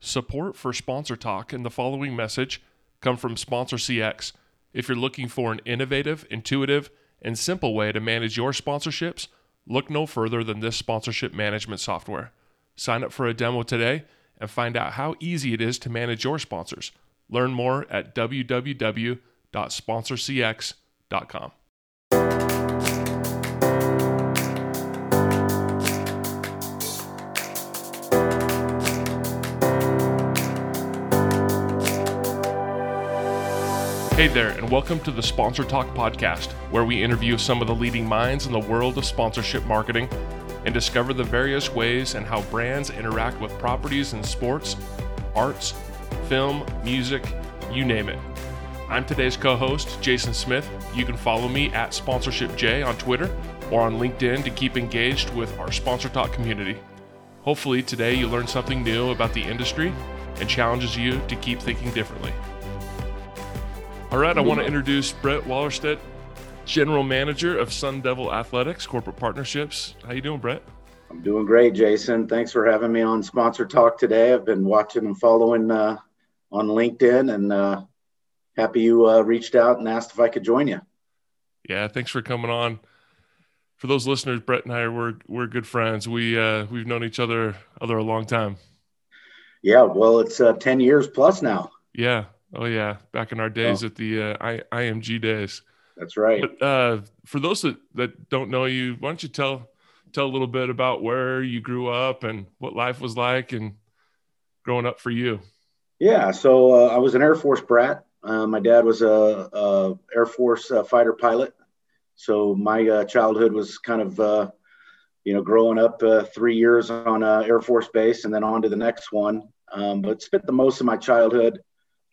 Support for Sponsor Talk and the following message come from Sponsor CX. If you're looking for an innovative, intuitive, and simple way to manage your sponsorships, look no further than this sponsorship management software. Sign up for a demo today and find out how easy it is to manage your sponsors. Learn more at www.sponsorcx.com. Hey there, and welcome to the Sponsor Talk podcast, where we interview some of the leading minds in the world of sponsorship marketing and discover the various ways and how brands interact with properties in sports, arts, film, music, you name it. I'm today's co host, Jason Smith. You can follow me at SponsorshipJ on Twitter or on LinkedIn to keep engaged with our Sponsor Talk community. Hopefully, today you learn something new about the industry and challenges you to keep thinking differently. All right, I want to introduce Brett Wallerstedt, General Manager of Sun Devil Athletics Corporate Partnerships. How you doing, Brett? I'm doing great, Jason. Thanks for having me on Sponsor Talk today. I've been watching and following uh, on LinkedIn, and uh, happy you uh, reached out and asked if I could join you. Yeah, thanks for coming on. For those listeners, Brett and I are we're, we're good friends. We uh, we've known each other other a long time. Yeah, well, it's uh, ten years plus now. Yeah, Oh yeah, back in our days oh. at the uh, I, IMG days. That's right. But uh, for those that, that don't know you, why don't you tell tell a little bit about where you grew up and what life was like and growing up for you? Yeah, so uh, I was an Air Force brat. Uh, my dad was a, a Air Force uh, fighter pilot, so my uh, childhood was kind of uh, you know growing up three years on Air Force base and then on to the next one. Um, but spent the most of my childhood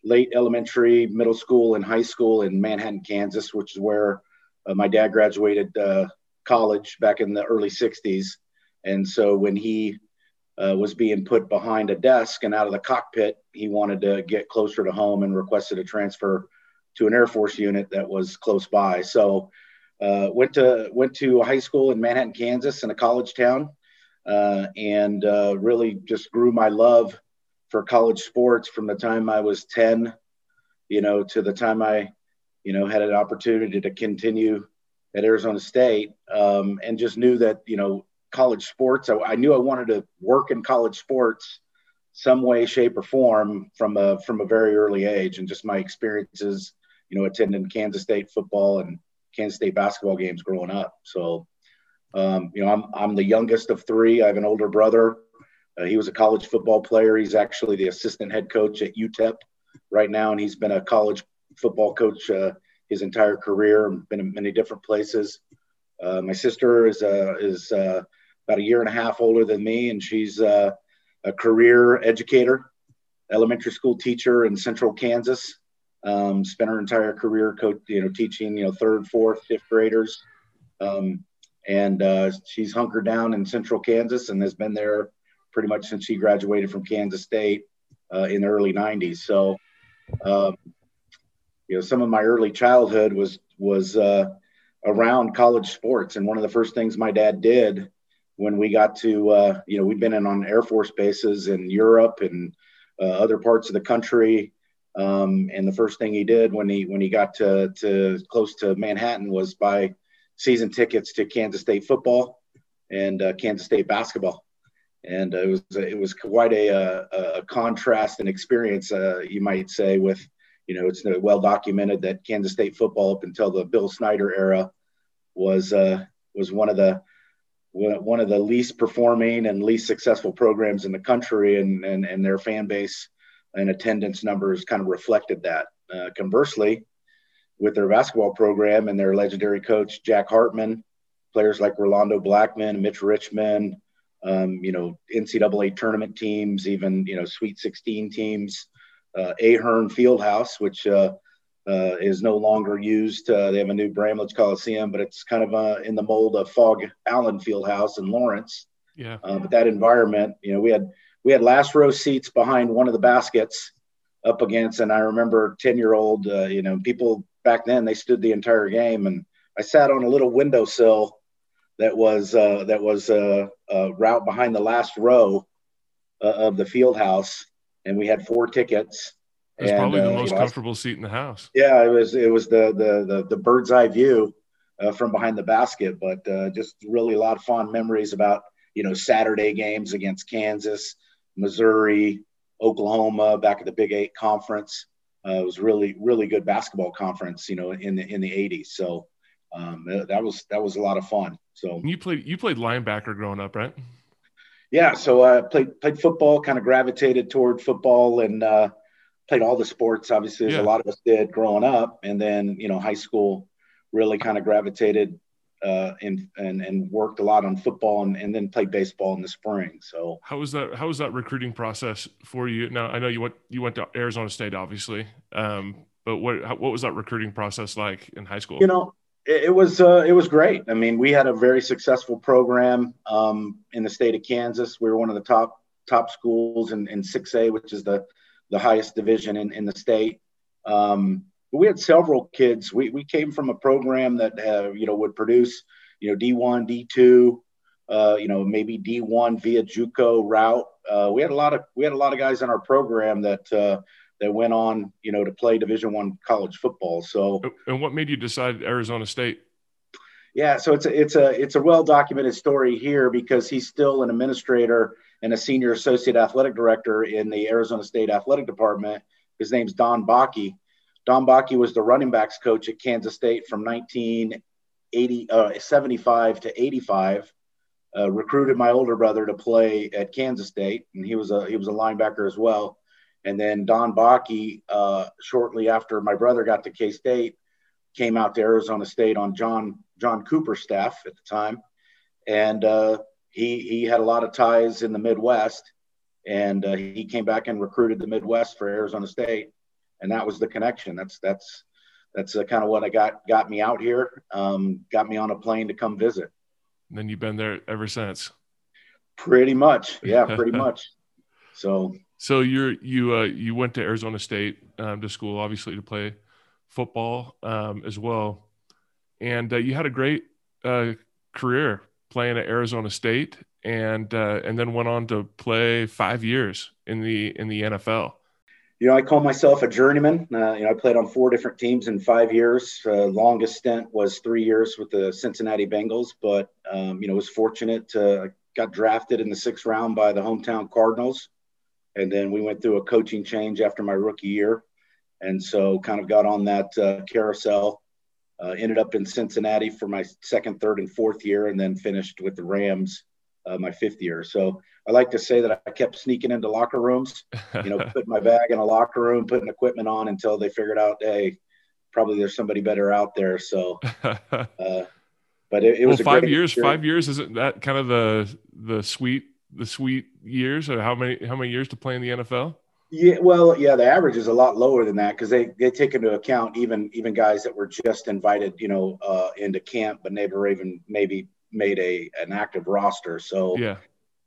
late elementary, middle school, and high school in Manhattan, Kansas, which is where uh, my dad graduated uh, college back in the early 60s. And so when he uh, was being put behind a desk and out of the cockpit, he wanted to get closer to home and requested a transfer to an Air Force unit that was close by. So uh, went to went to high school in Manhattan, Kansas, in a college town, uh, and uh, really just grew my love for college sports from the time I was 10, you know, to the time I, you know, had an opportunity to continue at Arizona State um, and just knew that, you know, college sports, I, I, knew I wanted to work in college sports some way, shape or form from a, from a very early age. And just my experiences, you know, attending Kansas State football and Kansas State basketball games growing up. So, um, you know, I'm, I'm the youngest of three. I have an older brother uh, he was a college football player. He's actually the assistant head coach at UTEP right now, and he's been a college football coach uh, his entire career. Been in many different places. Uh, my sister is uh, is uh, about a year and a half older than me, and she's uh, a career educator, elementary school teacher in Central Kansas. Um, spent her entire career, coach, you know, teaching you know third, fourth, fifth graders. Um, and she's hunkered down in Central Kansas and has been there pretty much since she graduated from Kansas State uh, in the early 90s. So, um, you know, some of my early childhood was was uh, around college sports, and one of the first things my dad did when we got to, uh, you know, we'd been in on Air Force bases in Europe and uh, other parts of the country. Um, and the first thing he did when he when he got to, to close to Manhattan was buy season tickets to Kansas State football and uh, Kansas State basketball and it was it was quite a, a, a contrast and experience, uh, you might say. With you know, it's well documented that Kansas State football up until the Bill Snyder era was uh, was one of the one of the least performing and least successful programs in the country, and and, and their fan base and attendance numbers kind of reflected that. Uh, conversely, with their basketball program and their legendary coach Jack Hartman, players like Rolando Blackman, Mitch Richmond, um, you know, NCAA tournament teams, even, you know, Sweet 16 teams, uh, Ahearn Fieldhouse, which uh, uh, is no longer used. Uh, they have a new Bramlage Coliseum, but it's kind of uh, in the mold of Phog Allen Fieldhouse in Lawrence. Yeah. Uh, but that environment, you know, we had we had last row seats behind one of the baskets up against, and I remember 10 year old, you know, people back then they stood the entire game, and I sat on a little windowsill that was uh, that was uh, uh, route behind the last row uh, of the field house, and we had four tickets. It was probably the uh, most you know, comfortable seat in the house. Yeah, it was. It was the the the, the bird's eye view uh, from behind the basket, but uh, just really a lot of fond memories about you know Saturday games against Kansas, Missouri, Oklahoma, back at the Big Eight conference. Uh, it was really really good basketball conference, you know, in the in the '80s. So um, that was that was a lot of fun. So you played you played linebacker growing up, right? Yeah, so I played played football, kind of gravitated toward football, and uh, played all the sports. Obviously, as yeah. a lot of us did growing up, and then you know, high school really kind of gravitated uh, and, and and worked a lot on football, and, and then played baseball in the spring. So how was that? How was that recruiting process for you? Now I know you went you went to Arizona State, obviously, um, but what what was that recruiting process like in high school? You know, it, was uh, it was great. I mean, we had a very successful program um, in the state of Kansas. We were one of the top top schools in, in 6A, which is the the highest division in, in the state. Um, we had several kids. We, we came from a program that uh, you know would produce you know D1, D2, uh, you know maybe D1 via JUCO route. Uh, we had a lot of we had a lot of guys in our program that uh, that went on, you know, to play Division One college football. So, and what made you decide Arizona State? Yeah, so it's a it's a it's a well documented story here because he's still an administrator and a senior associate athletic director in the Arizona State athletic department. His name's Don Bakke. Don Bakke was the running backs coach at Kansas State from 1980 uh, 75 to 85. Uh, recruited my older brother to play at Kansas State, and he was a he was a linebacker as well. And then Don Bakke, uh, shortly after my brother got to K State, came out to Arizona State on John John Cooper's staff at the time, and uh, he he had a lot of ties in the Midwest, and uh, he came back and recruited the Midwest for Arizona State, and that was the connection. That's that's that's uh, kind of what I got got me out here, um, got me on a plane to come visit. And then you've been there ever since. Pretty much, yeah, pretty much. So so you're you uh, you went to Arizona State um, to school, obviously to play football um, as well, and uh, you had a great uh, career playing at Arizona State, and uh, and then went on to play five years in the in the NFL. You know, I call myself a journeyman. Uh, you know, I played on four different teams in five years. Uh, longest stint was three years with the Cincinnati Bengals, but um, you know, was fortunate to got drafted in the sixth round by the hometown Cardinals and then we went through a coaching change after my rookie year, and so kind of got on that uh, carousel. Uh, ended up in Cincinnati for my second, third, and fourth year, and then finished with the Rams uh, my fifth year. So I like to say that I kept sneaking into locker rooms, you know, putting my bag in a locker room, putting equipment on until they figured out, hey, probably there's somebody better out there. So, uh, but it, it was well, five years. Experience. Five years isn't that kind of the the sweet the sweet years or how many how many years to play in the NFL? Yeah, well, yeah, the average is a lot lower than that because they, they take into account even even guys that were just invited, you know, uh, into camp, but never even maybe made a an active roster. So yeah,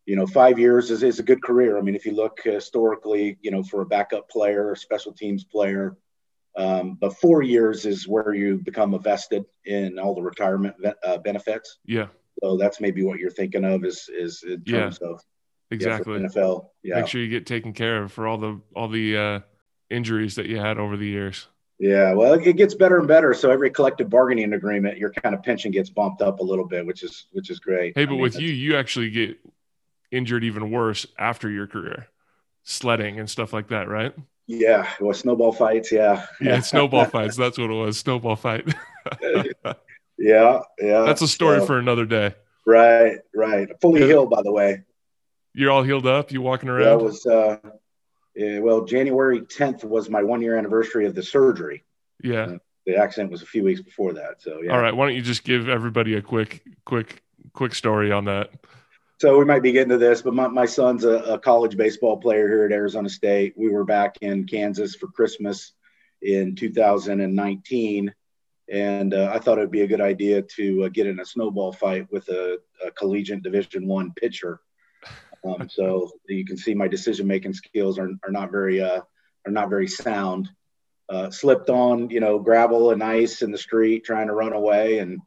you know, five years is, is a good career. I mean, if you look historically, you know, for a backup player, special teams player, um, but four years is where you become a vested in all the retirement uh, benefits. Yeah. So that's maybe what you're thinking of is is in terms yeah, of exactly yeah, NFL. Yeah. Make sure you get taken care of for all the all the uh, injuries that you had over the years. Yeah, well, it gets better and better. So every collective bargaining agreement, your kind of pension gets bumped up a little bit, which is which is great. Hey, but I mean, with you, you actually get injured even worse after your career, sledding and stuff like that, right? Yeah, well, snowball fights. Yeah, yeah, snowball fights. That's what it was. Snowball fight. Yeah, yeah. That's a story so, for another day. Right, right. Fully yeah. healed, by the way. You're all healed up. You walking around? Yeah, was. Uh, yeah, well, January 10th was my one year anniversary of the surgery. Yeah. Uh, the accident was a few weeks before that. So yeah. All right. Why don't you just give everybody a quick, quick, quick story on that? So we might be getting to this, but my, my son's a, a college baseball player here at Arizona State. We were back in Kansas for Christmas in 2019 and uh, I thought it would be a good idea to uh, get in a snowball fight with a, a collegiate Division One pitcher. Um, so you can see my decision making skills are, are not very uh, are not very sound. Uh, slipped on you know gravel and ice in the street trying to run away, and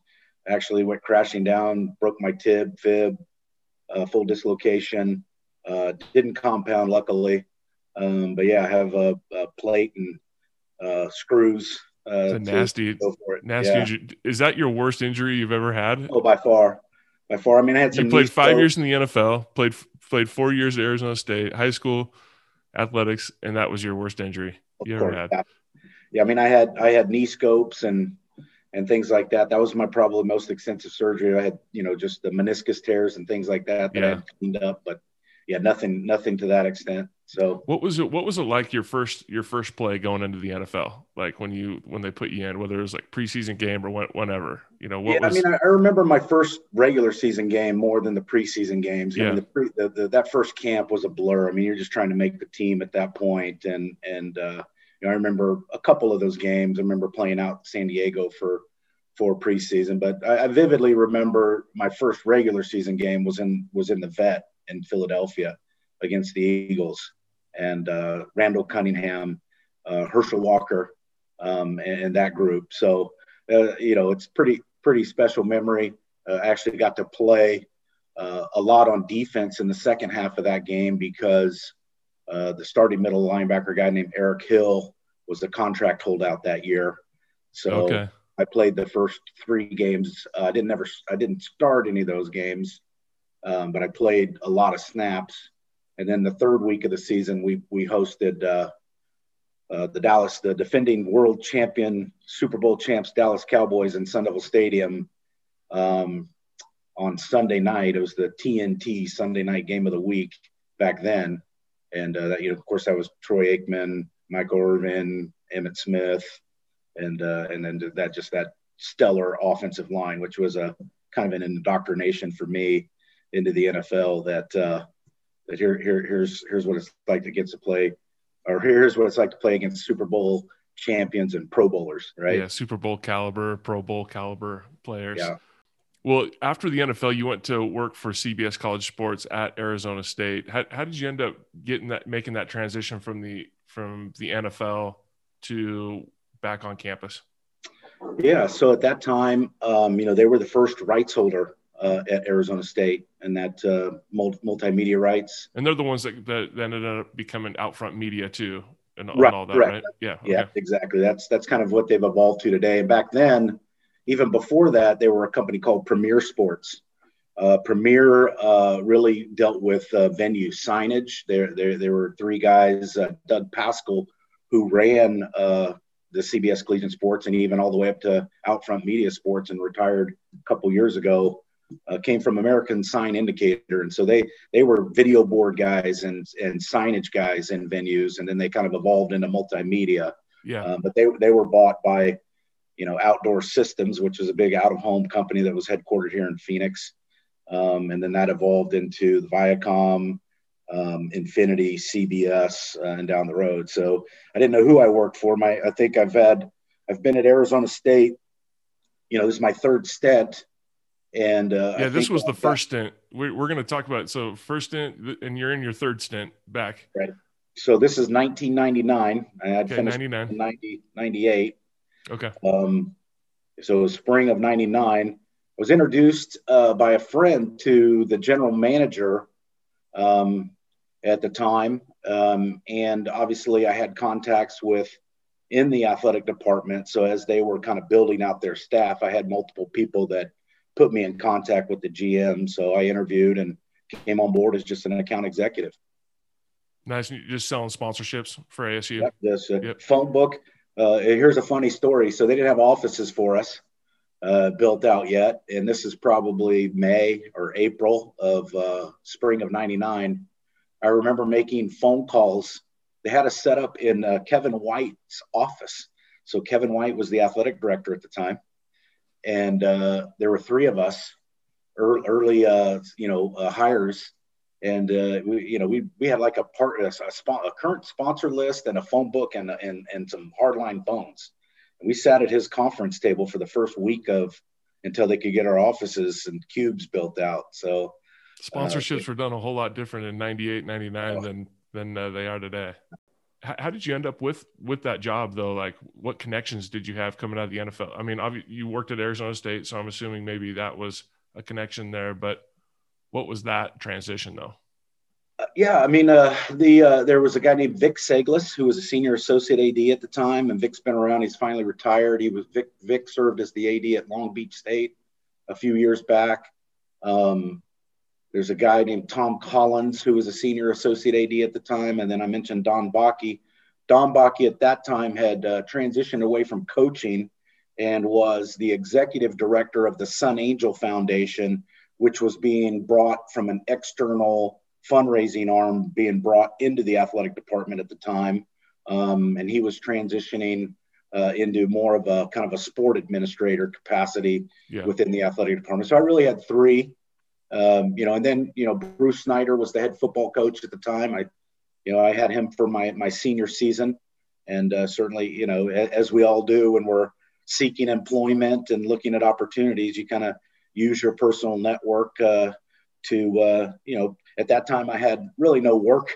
actually went crashing down, broke my tib, fib, uh, full dislocation. Uh, didn't compound luckily. Um, but yeah, I have a, a plate and screws. Uh, nasty, nasty yeah. injury. Is that your worst injury you've ever had? Oh, by far, by far. I mean, I had some. You played five years in the NFL. Played played four years at Arizona State, high school athletics, and that was your worst injury of you course, ever had. Yeah. yeah, I mean, I had I had knee scopes and and things like that. That was my probably most extensive surgery. I had, you know, just the meniscus tears and things like that that yeah. I had cleaned up, but yeah, nothing, nothing to that extent. So what was it? What was it like your first your first play going into the NFL? Like when you when they put you in, whether it was like preseason game or whenever, you know. What yeah, was... I mean, I remember my first regular season game more than the preseason games. Yeah. I mean, the, pre, the, the, that first camp was a blur. I mean, you're just trying to make the team at that point, and and uh, you know, I remember a couple of those games. I remember playing out San Diego for for preseason, but I, I vividly remember my first regular season game was in was in the vet in Philadelphia against the Eagles and uh, Randall Cunningham, uh, Herschel Walker, um, and, and, that group. So uh, you know, it's pretty pretty special memory. Uh, actually, got to play uh, a lot on defense in the second half of that game because uh, the starting middle linebacker guy named Eric Hill was a contract holdout that year. So okay. I played the first three games. I didn't ever I didn't start any of those games, um, but I played a lot of snaps and then the third week of the season, we we hosted uh, uh, the Dallas, the defending world champion, Super Bowl champs, Dallas Cowboys in Sun Devil Stadium um, on Sunday night. It was the TNT Sunday night game of the week back then, and uh, that, you know, of course, that was Troy Aikman, Michael Irvin, Emmitt Smith, and uh, and then that just that stellar offensive line, which was a kind of an indoctrination for me into the NFL that uh, that here, here, here's, here's what it's like to get to play, or here's what it's like to play against Super Bowl champions and Pro Bowlers, right? Yeah, Super Bowl caliber, Pro Bowl caliber players. Yeah. Well, after the NFL, you went to work for CBS College Sports at Arizona State. How, how did you end up getting that, making that transition from the from the NFL to back on campus? Yeah, so at that time, um, you know, they were the first rights holder uh, at Arizona State and that uh, multimedia rights. And they're the ones that, that ended up becoming Outfront Media too, and, right, and all that, right? Yeah, okay. yeah, exactly. That's that's kind of what they've evolved to today. And back then, even before that, they were a company called Premier Sports. Uh, Premier uh, really dealt with uh, venue signage. There, there, there were three guys, uh, Doug Pascal, who ran uh, the CBS Collegiate Sports and even all the way up to Outfront Media Sports and retired a couple years ago uh, came from American Sign Indicator, and so they they were video board guys and and signage guys in venues, and then they kind of evolved into multimedia. Yeah. Um, but they they were bought by, you know, Outdoor Systems, which was a big out of home company that was headquartered here in Phoenix, um, and then that evolved into the Viacom. Um, Infinity, CBS, uh, and down the road. So I didn't know who I worked for. My, I think I've had, I've been at Arizona State. You know, this is my third stint, and uh, yeah, this was the first stint. We're, we're going to talk about it. So first stint, and you're in your third stint back. Right. So this is 1999. I had okay, finished 99. 90, 98. Okay. Um, so spring of 99. I was introduced uh, by a friend to the general manager um, at the time. Um, and obviously I had contacts with in the athletic department. So as they were kind of building out their staff, I had multiple people that put me in contact with the GM. So I interviewed and came on board as just an account executive. Nice. You're just selling sponsorships for ASU. Yep, this uh, yep. phone book. Uh, here's a funny story. So they didn't have offices for us uh, built out yet, and this is probably May or April of uh, spring of '99. I remember making phone calls. They had us set up in uh, Kevin White's office. So Kevin White was the athletic director at the time and uh, there were three of us, early, early uh, you know, uh, hires, and uh, we, you know, we we had like a part a, a, a, current sponsor list and a phone book and and and some hardline phones. And we sat at his conference table for the first week of until they could get our offices and cubes built out. So sponsorships uh, were done a whole lot different in 98 99 oh. than than uh, they are today how did you end up with with that job though like what connections did you have coming out of the nfl i mean you worked at arizona state so i'm assuming maybe that was a connection there but what was that transition though Uh, yeah, I mean, uh, the uh, there was a guy named Vic Cegles who was a senior associate AD at the time, and Vic's been around. He's finally retired. He was Vic. Vic served as the AD at Long Beach State a few years back. Um, there's a guy named Tom Collins who was a senior associate AD at the time, and then I mentioned Don Bakke. Don Bakke at that time had uh, transitioned away from coaching and was the executive director of the Sun Angel Foundation, which was being brought from an external fundraising arm being brought into the athletic department at the time. Um, and he was transitioning uh, into more of a kind of a sport administrator capacity yeah. within the athletic department. So I really had three, um, you know, and then, you know, Bruce Snyder was the head football coach at the time. I, you know, I had him for my, my senior season and uh, certainly, you know, as we all do when we're seeking employment and looking at opportunities, you kind of use your personal network uh, to, uh, you know, at that time I had really no work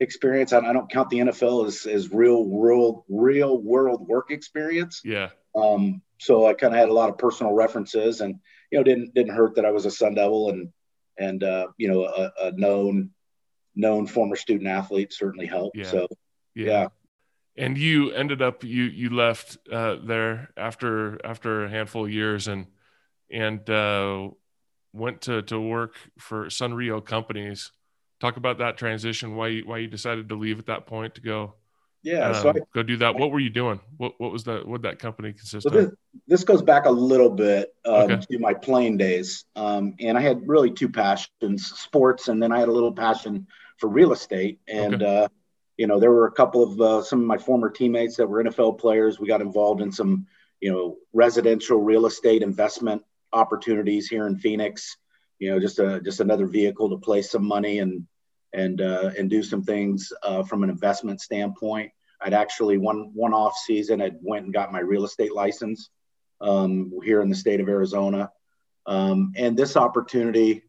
experience. I, I don't count the NFL as, as real world, real world work experience. Yeah. Um, so I kind of had a lot of personal references and, you know, didn't, didn't hurt that I was a Sun Devil and, and, uh, you know, a, a known, known former student athlete certainly helped. Yeah. So, yeah. yeah. And you ended up, you, you left, uh, there after, after a handful of years and, and, uh, went to, to work for Sunrio companies. Talk about that transition. Why you, why you decided to leave at that point to go. Yeah, um, so I, go do that. What were you doing? What what was that? What that company consist so this, of? This goes back a little bit um, okay. to my playing days, um, and I had really two passions: sports, and then I had a little passion for real estate. And okay. uh, you know, there were a couple of uh, some of my former teammates that were NFL players. We got involved in some, you know, residential real estate investment opportunities here in Phoenix. You know, just a just another vehicle to place some money and and uh, and do some things uh, from an investment standpoint. I'd actually one one off season I went and got my real estate license um, here in the state of Arizona, um, and this opportunity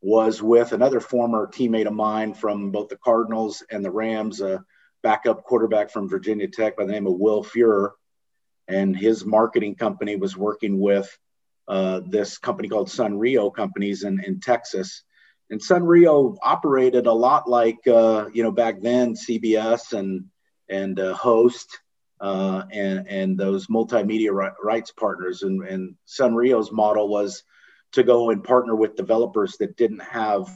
was with another former teammate of mine from both the Cardinals and the Rams, a backup quarterback from Virginia Tech by the name of Will Furrer, and his marketing company was working with uh, this company called Sunrio Companies in, in Texas. And Sunrio operated a lot like, uh, you know, back then CBS and, and uh, Host uh, and, and those multimedia rights partners. And, and Sunrio's model was to go and partner with developers that didn't have,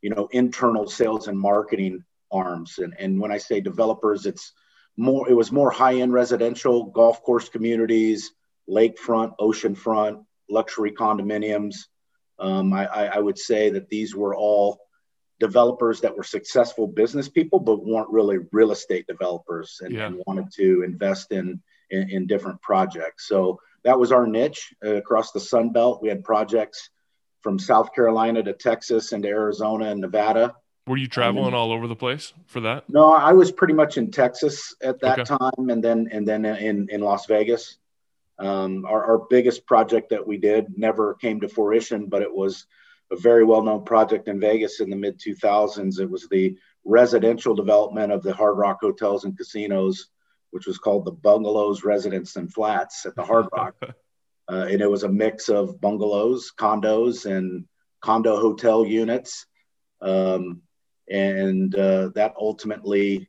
you know, internal sales and marketing arms. And, and when I say developers, it's more, it was more high end residential golf course communities, lakefront, oceanfront, luxury condominiums. Um, I, I, would say that these were all developers that were successful business people, but weren't really real estate developers and, yeah. and wanted to invest in, in, in, different projects. So that was our niche uh, across the Sun Belt. We had projects from South Carolina to Texas and to Arizona and Nevada. Were you traveling all over the place for that? No, I was pretty much in Texas at that okay. time, and then and then in in Las Vegas. Um, our, our biggest project that we did never came to fruition, but it was a very well known project in Vegas in the mid 2000s. It was the residential development of the Hard Rock hotels and casinos, which was called the Bungalows, Residence, and Flats at the Hard Rock. uh, and it was a mix of bungalows, condos, and condo hotel units. Um, and uh, that ultimately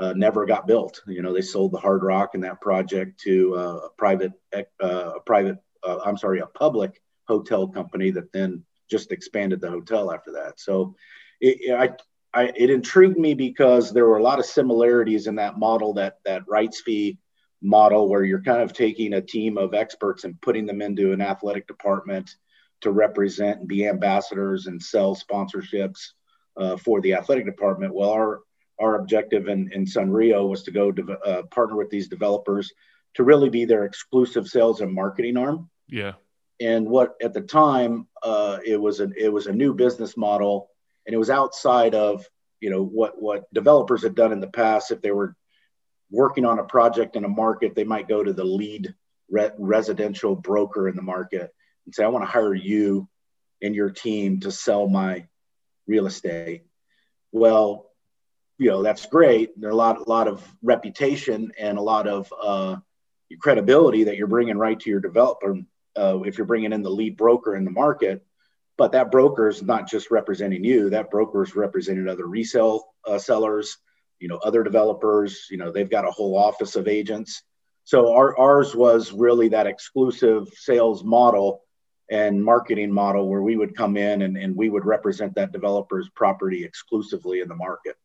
uh, never got built. You know, they sold the Hard Rock and that project to uh, a private, uh, a private, uh, I'm sorry, a public hotel company that then just expanded the hotel after that. So, it, I, I, it intrigued me because there were a lot of similarities in that model, that that rights fee model, where you're kind of taking a team of experts and putting them into an athletic department to represent and be ambassadors and sell sponsorships uh, for the athletic department. Well, our our objective in, in Sunrio was to go de- uh, partner with these developers to really be their exclusive sales and marketing arm. Yeah. And what at the time uh, it was a it was a new business model, and it was outside of you know what what developers had done in the past. If they were working on a project in a market, they might go to the lead re- residential broker in the market and say, "I want to hire you and your team to sell my real estate." Well, you know that's great. There's a lot, a lot of reputation and a lot of uh, credibility that you're bringing right to your developer uh, if you're bringing in the lead broker in the market. but that broker is not just representing you. That broker is representing other resale uh, sellers, you know, other developers. You know, they've got a whole office of agents. So our, ours was really that exclusive sales model and marketing model where we would come in and, and we would represent that developer's property exclusively in the market.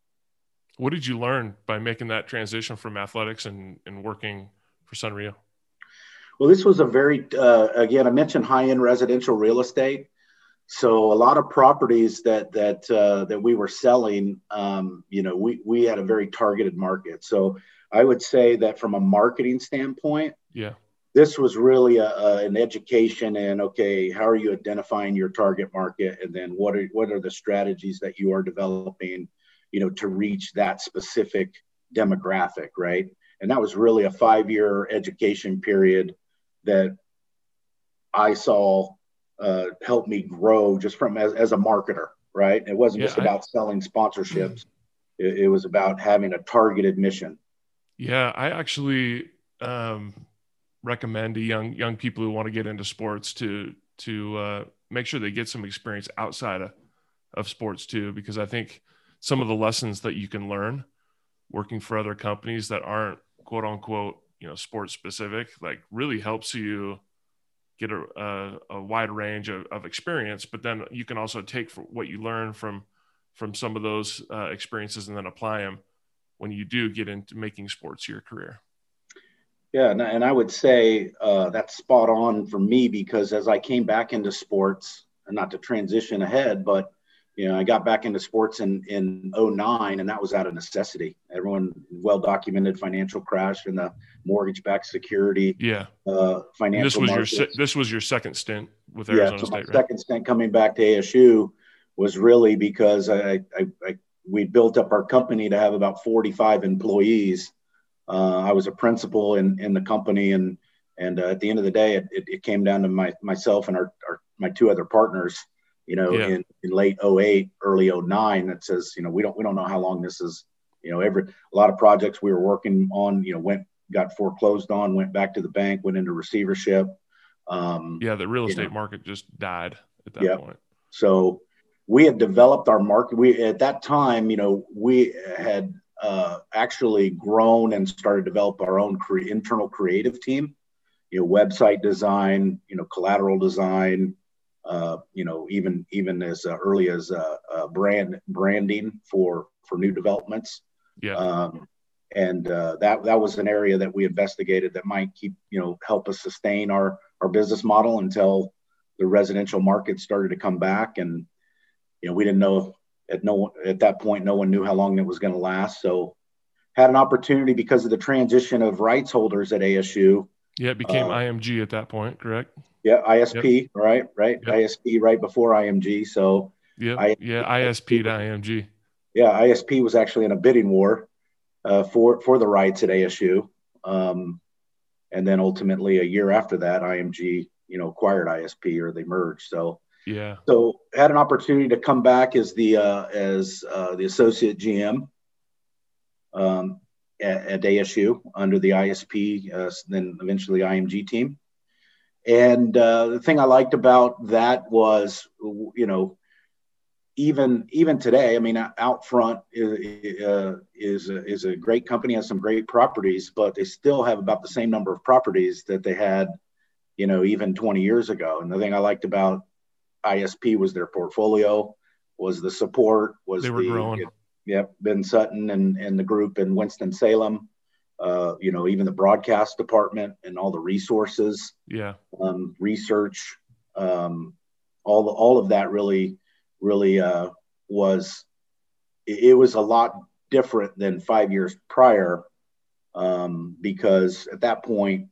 What did you learn by making that transition from athletics and, and working for Sunrio? Well, this was a very, uh, again, I mentioned high end residential real estate. So a lot of properties that that uh, that we were selling, um, you know, we we had a very targeted market. So I would say that from a marketing standpoint, yeah, this was really a, a, an education in okay, how are you identifying your target market, and then what are what are the strategies that you are developing, you know, to reach that specific demographic, right? And that was really a five year education period that I saw uh, help me grow just from as, as a marketer, right? It wasn't yeah, just about I, selling sponsorships. It, it, was about having a targeted mission. Yeah, I actually um, recommend to young young people who want to get into sports to to uh, make sure they get some experience outside of, of sports too, because I think some of the lessons that you can learn working for other companies that aren't quote unquote you know sports specific like really helps you get a, a, a wide range of, of, experience. But then you can also take what you learn from from some of those uh, experiences and then apply them when you do get into making sports your career. Yeah and, and i would say uh, that's spot on for me because as i came back into sports and not to transition ahead but you know, I got back into sports in in 09 and that was out of necessity. Everyone well documented financial crash and the mortgage backed security. Yeah. Uh, financial. This was markets. your this was your second stint with Arizona yeah, so State. My right? second stint coming back to ASU was really because I, I, I we built up our company to have about 45 employees. Uh, I was a principal in in the company and and uh, at the end of the day, it, it, it, came down to my myself and our, our my two other partners you know, yeah. in, in late 08, early 09 that says, you know, we don't we don't know how long this is, you know, every a lot of projects we were working on, you know, went got foreclosed on, went back to the bank, went into receivership. Um, yeah, the real estate know. market just died at that yeah. point. So we had developed our market. We at that time, you know, we had uh, actually grown and started to develop our own cre- internal creative team. You know, website design, you know, collateral design, uh, you know, even even as uh, early as uh, uh, brand branding for for new developments. Yeah. Um, and uh, that that was an area that we investigated that might keep you know help us sustain our our business model until the residential market started to come back and you know we didn't know at no at that point no one knew how long it was going to last so had an opportunity because of the transition of rights holders at ASU yeah it became uh, IMG at that point correct yeah, ISP, yep. right, right, yep. ISP right before IMG. So yeah, yeah, ISP to IMG. Yeah, ISP was actually in a bidding war uh, for for the rights at ASU, um, and then ultimately a year after that, IMG, you know, acquired ISP or they merged. So yeah, so had an opportunity to come back as the uh, as uh, the associate GM. Um, at, at ASU under the ISP, uh, then eventually IMG team. And uh, the thing I liked about that was, you know, even even today, I mean, Outfront is uh, is, a, is a great company, has some great properties, but they still have about the same number of properties that they had, you know, even 20 years ago. And the thing I liked about ISP was their portfolio, was the support, was they were the, growing. Yep, Ben Sutton and and the group in Winston Salem uh, you know, even the broadcast department and all the resources, yeah, um, research, um, all the, all of that really, really uh, was. It, it was a lot different than five years prior, um, because at that point,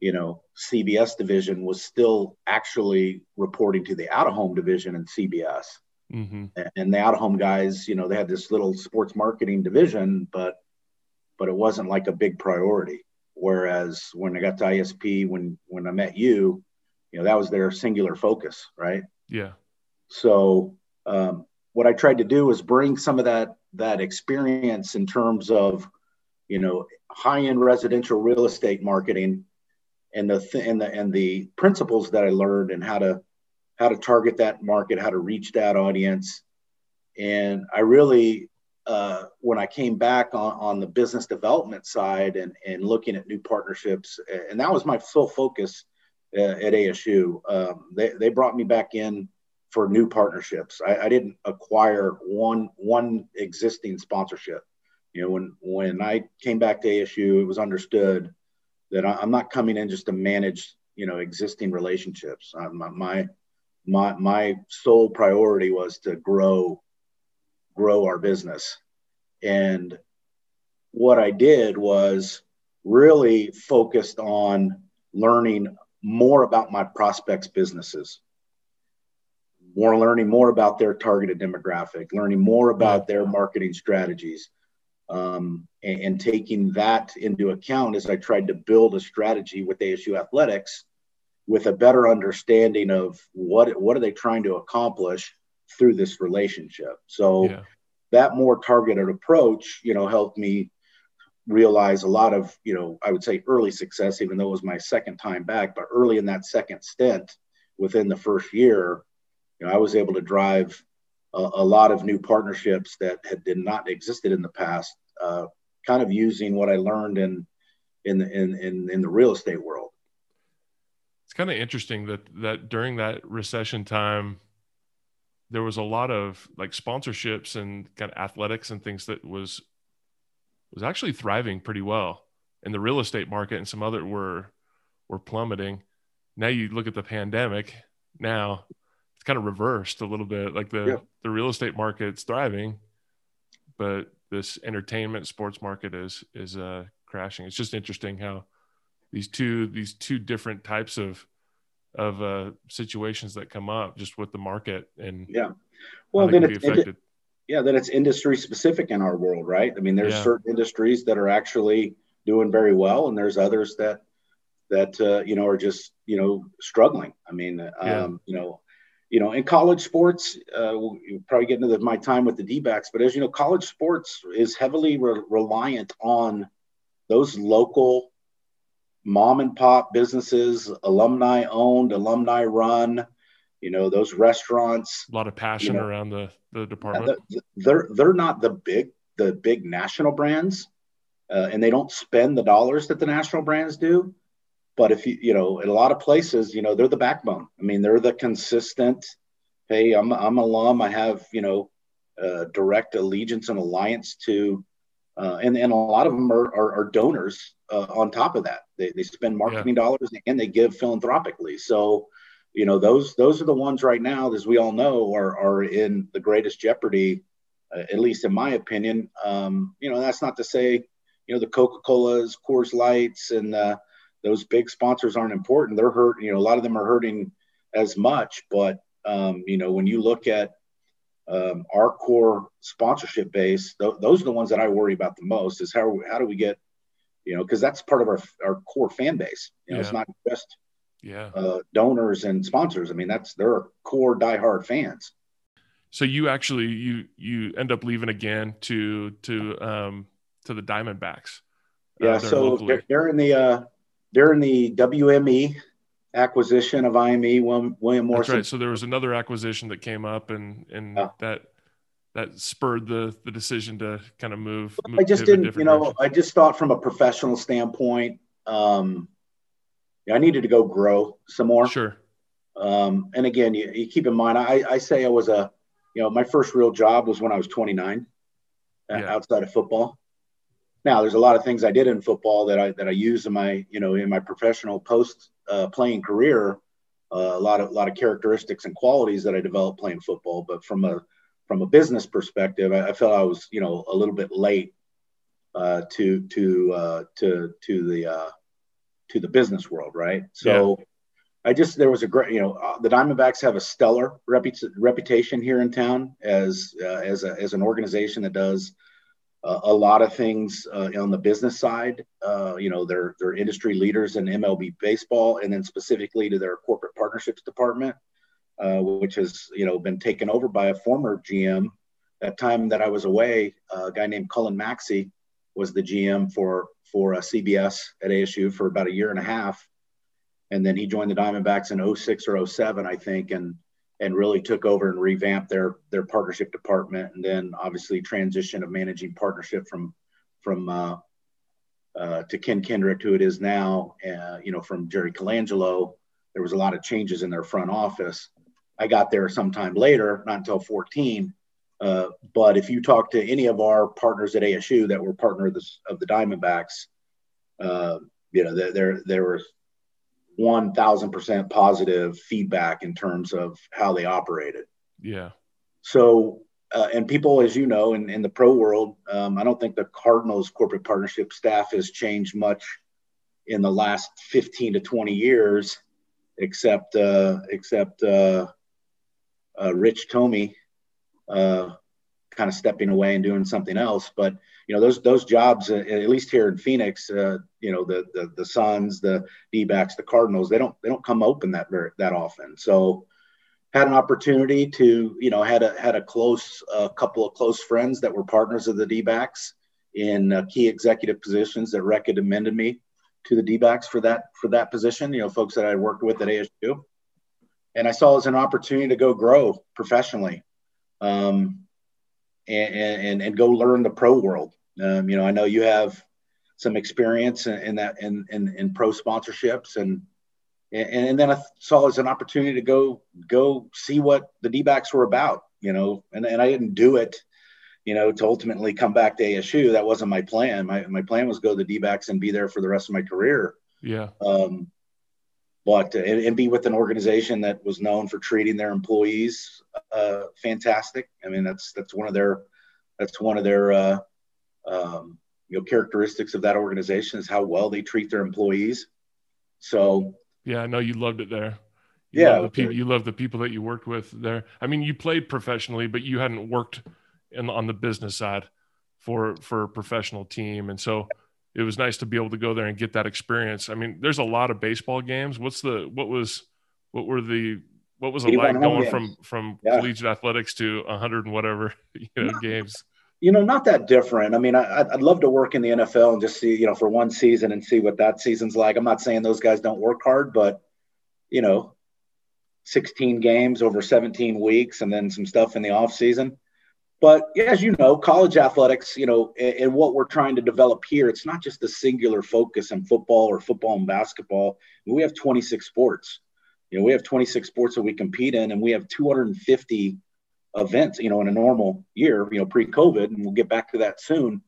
you know, CBS division was still actually reporting to the out of home division in CBS. Mm-hmm. And the out of home guys, you know, they had this little sports marketing division, but but it wasn't like a big priority. Whereas when I got to ISP, when when I met you, you know that was their singular focus, right? Yeah. So um, what I tried to do was bring some of that that experience in terms of, you know, high end residential real estate marketing, and the th- and the and the principles that I learned and how to how to target that market, how to reach that audience. And I really, uh, when I came back on, on the business development side and, and looking at new partnerships, and that was my sole focus uh, at ASU. Um, they, they brought me back in for new partnerships. I, I, didn't acquire one one existing sponsorship. You know, when when I came back to ASU, it was understood that I, am not coming in just to manage you know existing relationships. Uh, my my my sole priority was to grow grow our business, and what I did was really focused on learning more about my prospects' businesses. More learning more about their targeted demographic, learning more about their marketing strategies, um, and, and, taking that into account as I tried to build a strategy with ASU Athletics with a better understanding of what what are they trying to accomplish through this relationship. So yeah. that more targeted approach, you know, helped me realize a lot of, you know, I would say early success, even though it was my second time back, but early in that second stint within the first year, you know, I was able to drive a, a lot of new partnerships that had did not existed in the past, uh, kind of using what I learned in in in in, in the real estate world. It's kind of interesting that that during that recession time, there was a lot of like sponsorships and kind of athletics and things that was was actually thriving pretty well and the real estate market and some other were were plummeting now you look at the pandemic now it's kind of reversed a little bit. Like the yeah. the real estate market's thriving, but this entertainment sports market is is uh, crashing. It's just interesting how these two these two different types of of uh, situations that come up just with the market and yeah, well then it's it, yeah then it's industry specific in our world, right? I mean, there's yeah. certain industries that are actually doing very well, and there's others that that uh, you know are just you know struggling. I mean, um, yeah. you know, you know, in college sports, uh, we'll probably get into the, my time with the D-backs, but as you know, college sports is heavily re- reliant on those local mom and pop businesses, alumni owned, alumni run, you know, those restaurants. A lot of passion you know, around the, the department. They're, they're not the big, the big national brands, uh, and they don't spend the dollars that the national brands do but if you, you know, in a lot of places, you know, they're the backbone. I mean, they're the consistent, hey, I'm, I'm alum. I have, you know, uh, direct allegiance and alliance to, uh, and, and a lot of them are, are, are donors uh, on top of that. They, they spend marketing yeah. dollars and they give philanthropically. So, you know, those, those are the ones right now, as we all know, are, are in the greatest jeopardy, uh, at least in my opinion. Um, you know, that's not to say, you know, the Coca-Colas, Coors Lights, and, uh, those big sponsors aren't important. They're hurt. You know, a lot of them are hurting as much. But um, you know, when you look at um, our core sponsorship base, th- those are the ones that I worry about the most. Is how how do we get, you know, because that's part of our our core fan base. You know, yeah. it's not just yeah uh, donors and sponsors. I mean, that's their core diehard fans. So you actually you you end up leaving again to to um to the Diamondbacks. Uh, yeah, so they're, they're, in the uh, during the WME acquisition of IMG, William, William Morrison. That's right. So there was another acquisition that came up, and and yeah. that that spurred the the decision to kind of move. move I just didn't, you know, direction. I just thought from a professional standpoint, um, I needed to go grow some more. Sure. Um, and again, you, you, keep in mind, I, I say I was a, you know, my first real job was when I was 29, uh, yeah. outside of football. Now, there's a lot of things I did in football that I that I use in my you know in my professional post uh, playing career. Uh, a lot of a lot of characteristics and qualities that I developed playing football, but from a from a business perspective, I, I felt I was you know a little bit late uh, to to uh, to to the uh, to the business world, right? So. Yeah. I just there was a great you know uh, the Diamondbacks have a stellar repu- reputation here in town as uh, as a, as an organization that does a lot of things uh, on the business side. Uh, you know, they're they're industry leaders in MLB baseball, and then specifically to their corporate partnerships department, uh, which has you know been taken over by a former GM. That time that I was away, a guy named Cullen Maxey was the GM for for CBS at ASU for about a year and a half, and then he joined the Diamondbacks in 06 or 07, I think, and and really took over and revamped their their partnership department, and then obviously transition of managing partnership from from uh, uh, to Ken Kendrick, who it is now. Uh, you know, from Jerry Colangelo, there was a lot of changes in their front office. I got there sometime later, not until 14. Uh, but if you talk to any of our partners at ASU that were partner of the, of the Diamondbacks, uh, you know, there, there, there was 1000% positive feedback in terms of how they operated. Yeah. So, uh, and people, as you know, in, in the pro world, um, I don't think the Cardinals corporate partnership staff has changed much in the last 15 to 20 years, except, uh, except, uh, uh Rich Thome, uh, kind of stepping away and doing something else. But you know those those jobs, uh, at least here in Phoenix, uh, you know the the the Suns, the D-backs, the Cardinals, they don't they don't come open that very that often. So had an opportunity to you know had a had a close a uh, couple of close friends that were partners of the D-backs in uh, key executive positions that recommended me to the D-backs for that for that position. You know, folks that I worked with at ASU, and I saw it as an opportunity to go grow professionally um, and, and, and go learn the pro world. Um, you know, I know you have some experience in, in that in, in, in pro sponsorships and, and, and then I saw it as an opportunity to go go see what the D-backs were about, you know, and, and I didn't do it, you know, to ultimately come back to ASU. That wasn't my plan. My, my plan was go to the D-backs and be there for the rest of my career. Yeah. Um, but and, and, be with an organization that was known for treating their employees uh, fantastic. I mean, that's that's one of their that's one of their uh, um, you know characteristics of that organization is how well they treat their employees. So yeah, I know you loved it there. You yeah, love the people you love the people that you worked with there. I mean, you played professionally, but you hadn't worked in, on the business side for for a professional team, and so it was nice to be able to go there and get that experience. I mean, there's a lot of baseball games. What's the what was what were the what was it like going games. from from yeah. collegiate athletics to 100 and whatever you know games? You know, not that different. I mean, I, would love to work in the NFL and just see you know for one season and see what that season's like. I'm not saying those guys don't work hard, but you know, 16 games over 17 weeks and then some stuff in the off season but as you know, college athletics, you know, and, and, what we're trying to develop here, it's not just a singular focus in football or football and basketball. We have 26 sports. You know, we have 26 sports that we compete in, and we have 250 events. You know, in a normal year, you know, pre-COVID, and we'll get back to that soon.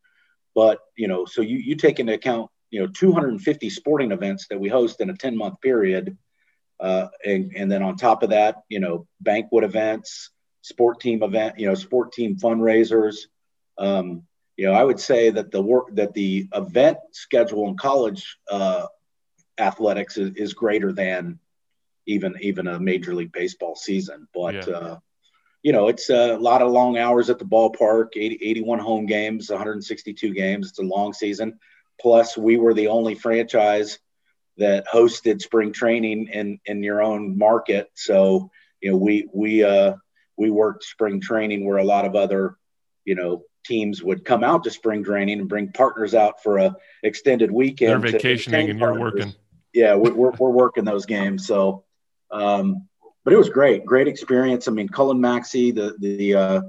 But you know, so you you take into account, you know, 250 sporting events that we host in a 10-month period, uh, and and then on top of that, you know, banquet events sport team event, you know, sport team fundraisers. Um, you know, I would say that the work that the event schedule in college uh, athletics is, is, greater than even even a major league baseball season. But yeah. uh, you know, it's a lot of long hours at the ballpark, 80, 81 home games, 162 games. It's a long season. Plus, we were the only franchise that hosted spring training in in your own market. So you know, we we uh, we worked spring training where a lot of other, you know, teams would come out to spring training and bring partners out for a extended weekend. They're vacationing and you're working. Yeah, we're, we're, we're working those games. So, um, but it was great, great experience. I mean, Cullen Maxey, the the uh,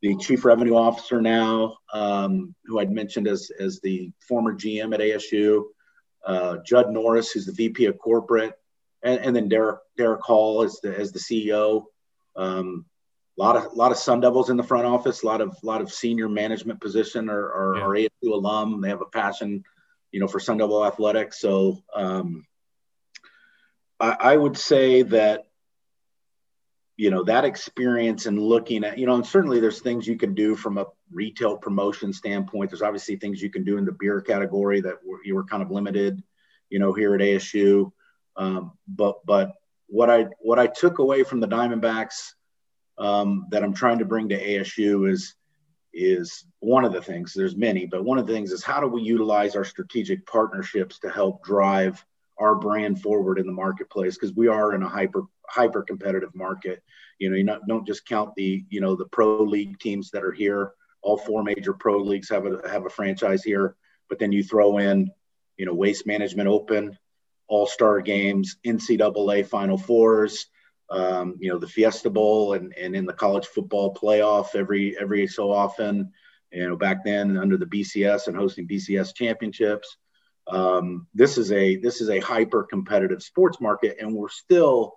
the chief revenue officer now, um, who I'd mentioned as as the former GM at ASU, uh, Judd Norris, who's the VP of corporate, and, and then Derek Derek Hall as the as the CEO. Um, a lot of a lot of Sun Devils in the front office, a lot of a lot of senior management position or, or, yeah. or ASU alum. They have a passion, you know, for Sun Devil athletics. So um, I, I would say that you know that experience and looking at you know and certainly there's things you can do from a retail promotion standpoint there's obviously things you can do in the beer category that were, you were kind of limited you know here at asu um, but but what i what i took away from the diamondbacks um, that I'm trying to bring to ASU is is one of the things. There's many, but one of the things is how do we utilize our strategic partnerships to help drive our brand forward in the marketplace because we are in a hyper hyper competitive market. You know, you not, don't just count the you know the pro league teams that are here. All four major pro leagues have a have a franchise here, but then you throw in you know Waste Management Open, All Star Games, NCAA Final Fours, um, you know, the Fiesta Bowl and, and in the college football playoff every every so often. You know, back then under the BCS and hosting BCS championships. Um, this is a this is a hyper competitive sports market, and we're still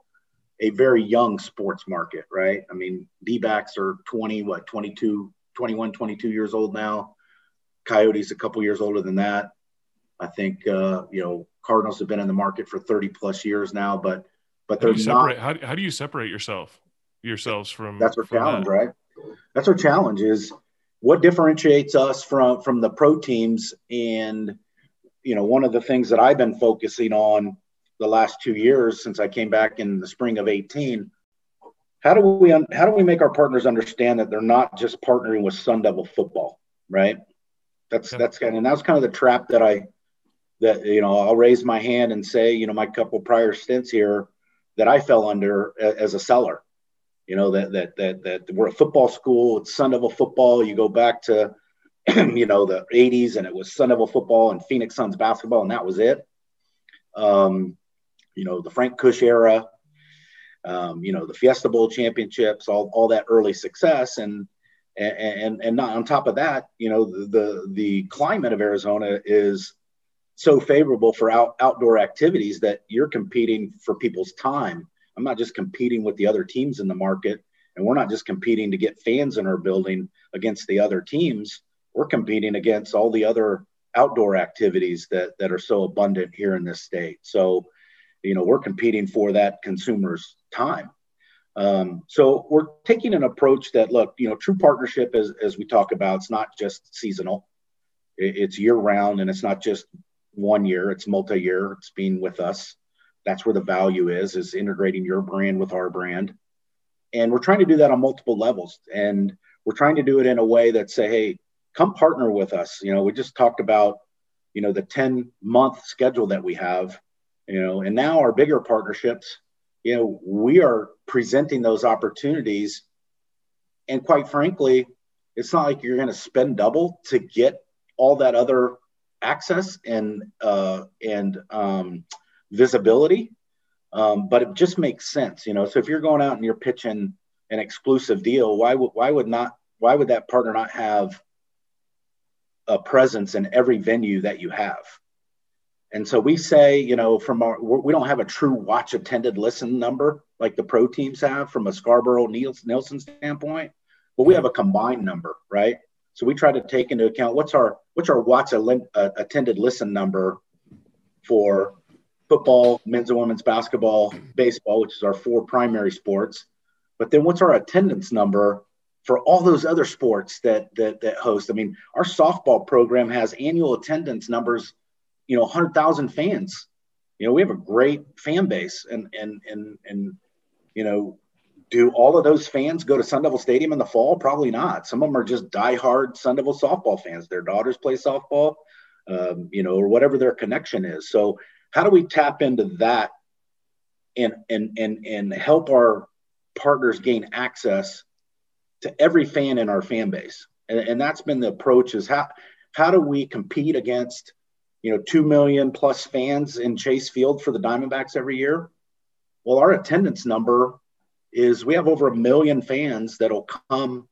a very young sports market, right? I mean, D-backs are 20, what, 22, 21, 22 years old now. Coyotes a couple years older than that. I think uh, you know Cardinals have been in the market for 30 plus years now, but but they're how not. How, how do you separate yourself yourselves from? That's our from challenge, that? right? That's our challenge is what differentiates us from from the pro teams and you know one of the things that I've been focusing on the last two years since I came back in the spring of 18 how do we how do we make our partners understand that they're not just partnering with Sun Devil football, right? That's yeah. that's kind of and that's kind of the trap that I that you know I'll raise my hand and say you know my couple prior stints here that I fell under as a seller. You know that that that that we're a football school. It's Sun Devil football. You go back to you know the 80s and it was Sun Devil football and Phoenix Suns basketball and that was it. Um, you know the Frank Kush era. Um, you know the Fiesta Bowl championships, all all that early success and and and not on top of that, you know the, the climate of Arizona is so favorable for out, outdoor activities that you're competing for people's time. I'm not just competing with the other teams in the market, and we're not just competing to get fans in our building against the other teams. We're competing against all the other outdoor activities that that are so abundant here in this state. So, you know, we're competing for that consumer's time. Um, so we're taking an approach that look, you know, true partnership as as we talk about, it's not just seasonal. It's year round, and it's not just one year, it's multi-year, it's being with us. That's where the value is, is integrating your brand with our brand. And we're trying to do that on multiple levels. And we're trying to do it in a way that say, hey, come partner with us. You know, we just talked about, you know, the 10 month schedule that we have, you know, and now our bigger partnerships, you know, we are presenting those opportunities. And quite frankly, it's not like you're going to spend double to get all that other access and uh, and um, visibility, um, but it just makes sense, you know. So if you're going out and you're pitching an exclusive deal, why would why would not why would that partner not have a presence in every venue that you have? And so we say, you know, from our we don't have a true watch attended listen number like the pro teams have from a Scarborough Nielsen standpoint, but we have a combined number, right? So we try to take into account what's our what's our watch uh, attended listen number for football, men's and women's basketball, baseball, which is our four primary sports. But then what's our attendance number for all those other sports that that that host? I mean, our softball program has annual attendance numbers, you know, 100,000 fans. You know, we have a great fan base and and and and you know, do all of those fans go to Sun Devil Stadium in the fall? Probably not. Some of them are just diehard Sun Devil softball fans. Their daughters play softball, um, you know, or whatever their connection is. So, how do we tap into that and and and and help our partners gain access to every fan in our fan base? And, and that's been the approach: is how how do we compete against you know two million plus fans in Chase Field for the Diamondbacks every year? Well, our attendance number is we have over a million fans that'll come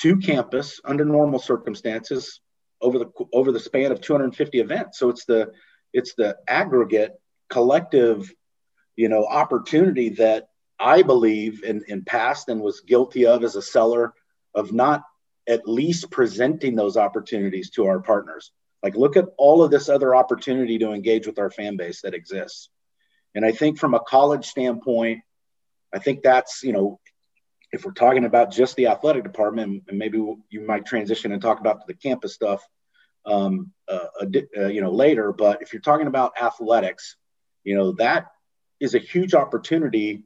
to campus under normal circumstances over the over the span of 250 events. So it's the it's the aggregate collective, you know, opportunity that I believe in, in past and was guilty of as a seller of not at least presenting those opportunities to our partners. Like look at all of this other opportunity to engage with our fan base that exists. And I think from a college standpoint, I think that's, you know, if we're talking about just the athletic department, and maybe you might transition and talk about the campus stuff, um, uh, uh, you know, later. But if you're talking about athletics, you know, that is a huge opportunity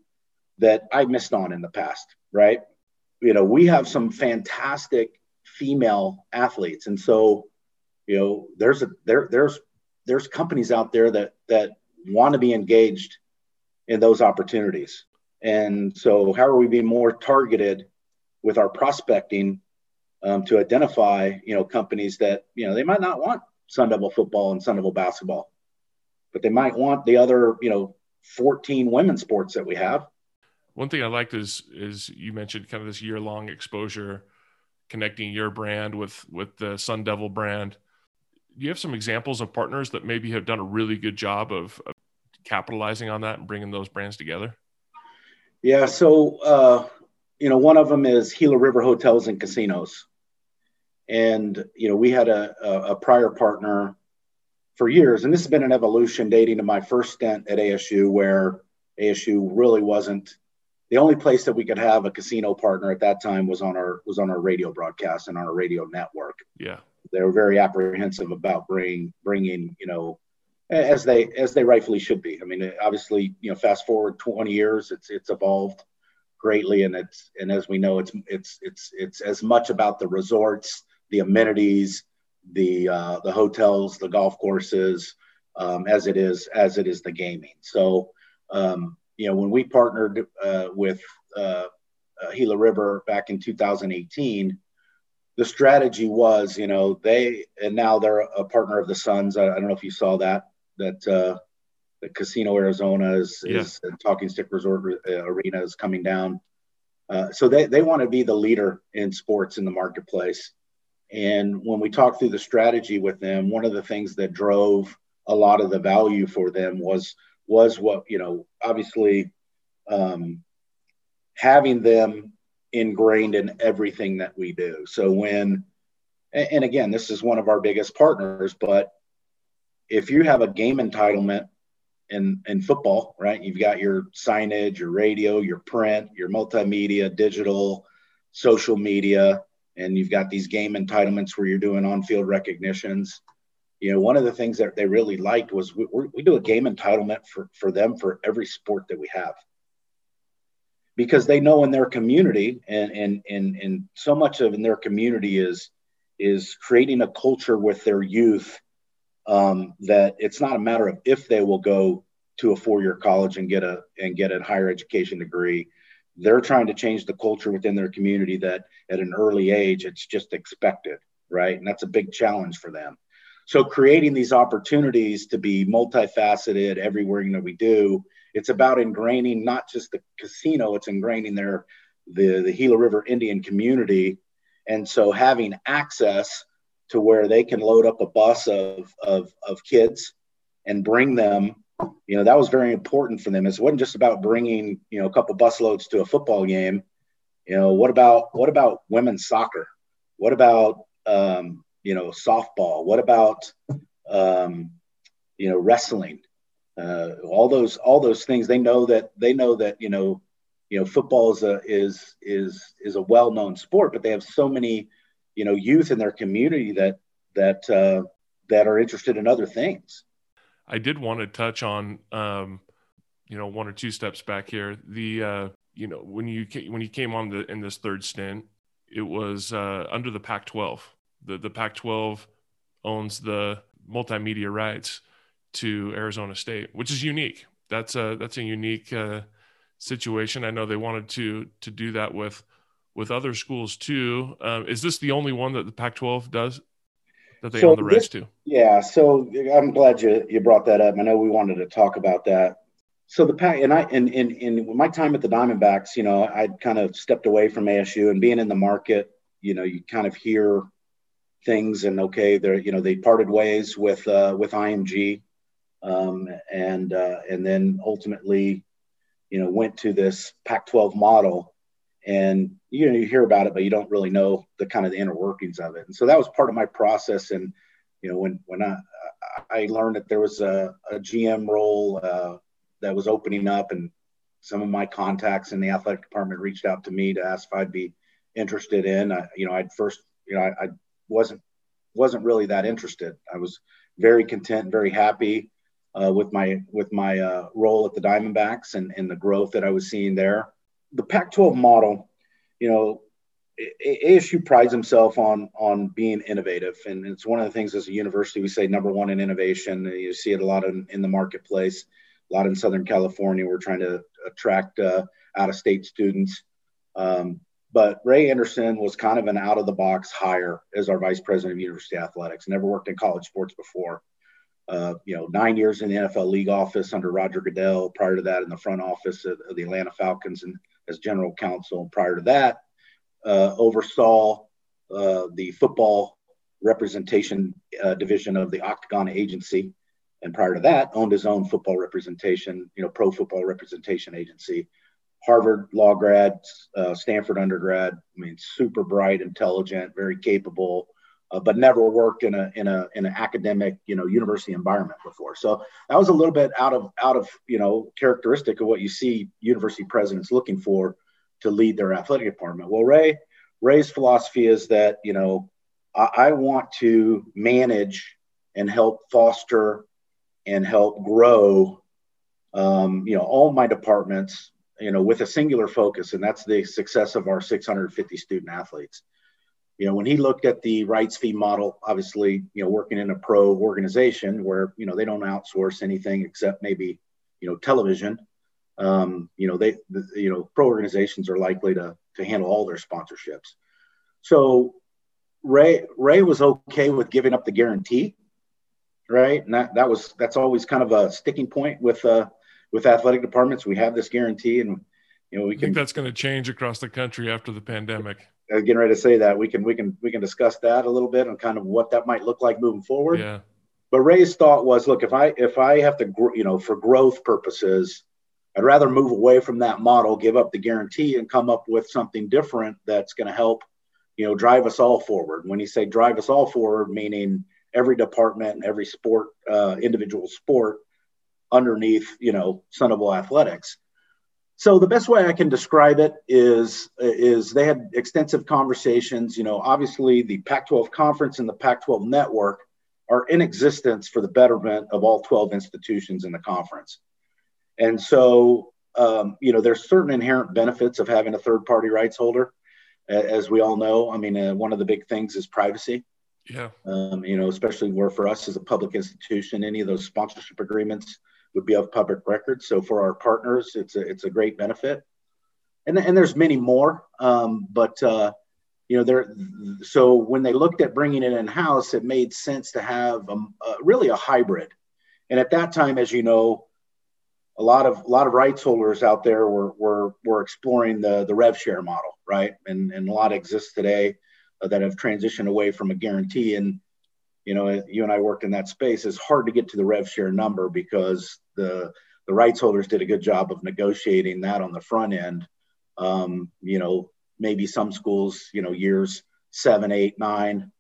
that I missed on in the past, right? You know, we have some fantastic female athletes, and so, you know, there's a there there's there's companies out there that that want to be engaged in those opportunities. And so, how are we being more targeted with our prospecting um, to identify, you know, companies that you know they might not want Sun Devil football and Sun Devil basketball, but they might want the other, you know, 14 women's sports that we have. one thing I liked is is you mentioned kind of this year long exposure, connecting your brand with with the Sun Devil brand. Do you have some examples of partners that maybe have done a really good job of, of capitalizing on that and bringing those brands together? Yeah, so uh, you know, one of them is Gila River Hotels and Casinos, and you know, we had a, a, a prior partner for years, and this has been an evolution dating to my first stint at ASU, where ASU really wasn't the only place that we could have a casino partner at that time was on our was on our radio broadcast and on our radio network. Yeah, they were very apprehensive about bringing bringing you know as they as they rightfully should be. I mean, obviously, you know, fast forward 20 years, it's it's evolved greatly, and it's and as we know, it's it's it's it's as much about the resorts, the amenities, the uh, the hotels, the golf courses, um, as it is as it is the gaming. So um, you know, when we partnered uh, with uh, uh, Gila River back in 2018, the strategy was, you know, they and now they're a partner of the Suns. I, I don't know if you saw that that uh, the Casino Arizona is, yeah. is Talking Stick Resort uh, Arena is coming down. Uh, so they, they want to be the leader in sports in the marketplace. And when we talked through the strategy with them, one of the things that drove a lot of the value for them was was what you know obviously um, having them ingrained in everything that we do so when and again this is one of our biggest partners but if you have a game entitlement in in football right you've got your signage your radio your print your multimedia digital social media and you've got these game entitlements where you're doing on-field recognitions you know, one of the things that they really liked was we, we do a game entitlement for, for them for every sport that we have. Because they know in their community and, and, and, and so much of in their community is, is creating a culture with their youth um, that it's not a matter of if they will go to a four-year college and get a and get a higher education degree. They're trying to change the culture within their community that at an early age it's just expected right? And that's a big challenge for them. So creating these opportunities to be multifaceted everywhere that we do, it's about ingraining not just the casino, it's ingraining their the, the Gila River Indian community. And so having access to where they can load up a bus of, of, of kids and bring them, you know, that was very important for them. It wasn't just about bringing, you know, a couple bus loads to a football game. You know, what about, what about women's soccer? What about, um, you know softball what about um, you know wrestling uh, all those all those things they know that they know that you know you know football is a is is is a well-known sport but they have so many you know youth in their community that that uh, that are interested in other things i did want to touch on um, you know one or two steps back here the uh, you know when you when you came on the in this third stint it was uh, under the pac 12 the the Pac-12 owns the multimedia rights to Arizona State, which is unique. That's a that's a unique uh, situation. I know they wanted to to do that with with other schools too. Um, is this the only one that the Pac-12 does that they so own the rights to? Yeah. So I'm glad you you brought that up. I know we wanted to talk about that. So the Pac and I in in in my time at the Diamondbacks, you know, I'd kind of stepped away from ASU and being in the market. You know, you kind of hear things and okay they're you know they parted ways with uh, with img um, and uh, and then ultimately you know went to this pac 12 model and you know you hear about it but you don't really know the kind of the inner workings of it and so that was part of my process and you know when when i i learned that there was a, a gm role uh, that was opening up and some of my contacts in the athletic department reached out to me to ask if i'd be interested in I, you know i'd first you know I, I wasn't wasn't really that interested. I was very content, very happy uh, with my with my uh, role at the Diamondbacks and, and the growth that I was seeing there. The Pac-12 model, you know, ASU prides himself on on being innovative, and it's one of the things as a university we say number one in innovation. You see it a lot in, in the marketplace, a lot in Southern California. We're trying to attract uh, out-of-state students. Um, but Ray Anderson was kind of an out of the box hire as our vice president of university athletics. Never worked in college sports before. uh, you know, nine years in the NFL league office under Roger Goodell. Prior to that, in the front office of, of the Atlanta Falcons and as general counsel. Prior to that, uh, oversaw uh, the football representation uh, division of the Octagon Agency, and prior to that, owned his own football representation, you know, pro football representation agency. Harvard law grad, uh, Stanford undergrad. I mean, super bright, intelligent, very capable, uh, but never worked in a in a in an academic, you know, university environment before. So that was a little bit out of out of you know characteristic of what you see university presidents looking for to lead their athletic department. Well, Ray Ray's philosophy is that you know I, I want to manage and help foster and help grow um, you know all my departments you know with a singular focus and that's the success of our 650 student athletes you know when he looked at the rights fee model obviously you know working in a pro organization where you know they don't outsource anything except maybe you know television um, you know they the, you know pro organizations are likely to to handle all their sponsorships. So ray ray was okay with giving up the guarantee right? And that, that was that's always kind of a sticking point with uh with athletic departments. We have this guarantee and you know we I can think that's going to change across the country after the pandemic I was getting ready to say that we can we can we can discuss that a little bit and kind of what that might look like moving forward yeah but ray's thought was look if i if i have to you know for growth purposes i'd rather move away from that model give up the guarantee and come up with something different that's going to help you know drive us all forward when you say drive us all forward meaning every department and every sport, uh, individual sport underneath, you know, Sun Devil Athletics. So the best way I can describe it is is they had extensive conversations. You know, obviously the Pac-12 conference and the Pac-12 network are in existence for the betterment of all 12 institutions in the conference, and so um, you know there's certain inherent benefits of having a third-party rights holder, as we all know. I mean, uh, one of the big things is privacy. Yeah. Um, you know, especially where for us as a public institution, any of those sponsorship agreements would be of public record. So for our partners, it's a it's a great benefit. And and there's many more, um, but uh, you know, there. So when they looked at bringing it in house, it made sense to have a, a, really a hybrid. And at that time, as you know, a lot of a lot of rights holders out there were were were exploring the the rev share model, right? And and a lot exists today that have transitioned away from a guarantee. And you know, you and I worked in that space. It's hard to get to the rev share number because the the rights holders did a good job of negotiating that on the front end. Um, you know, maybe some schools, you know, years seven, eight, nine,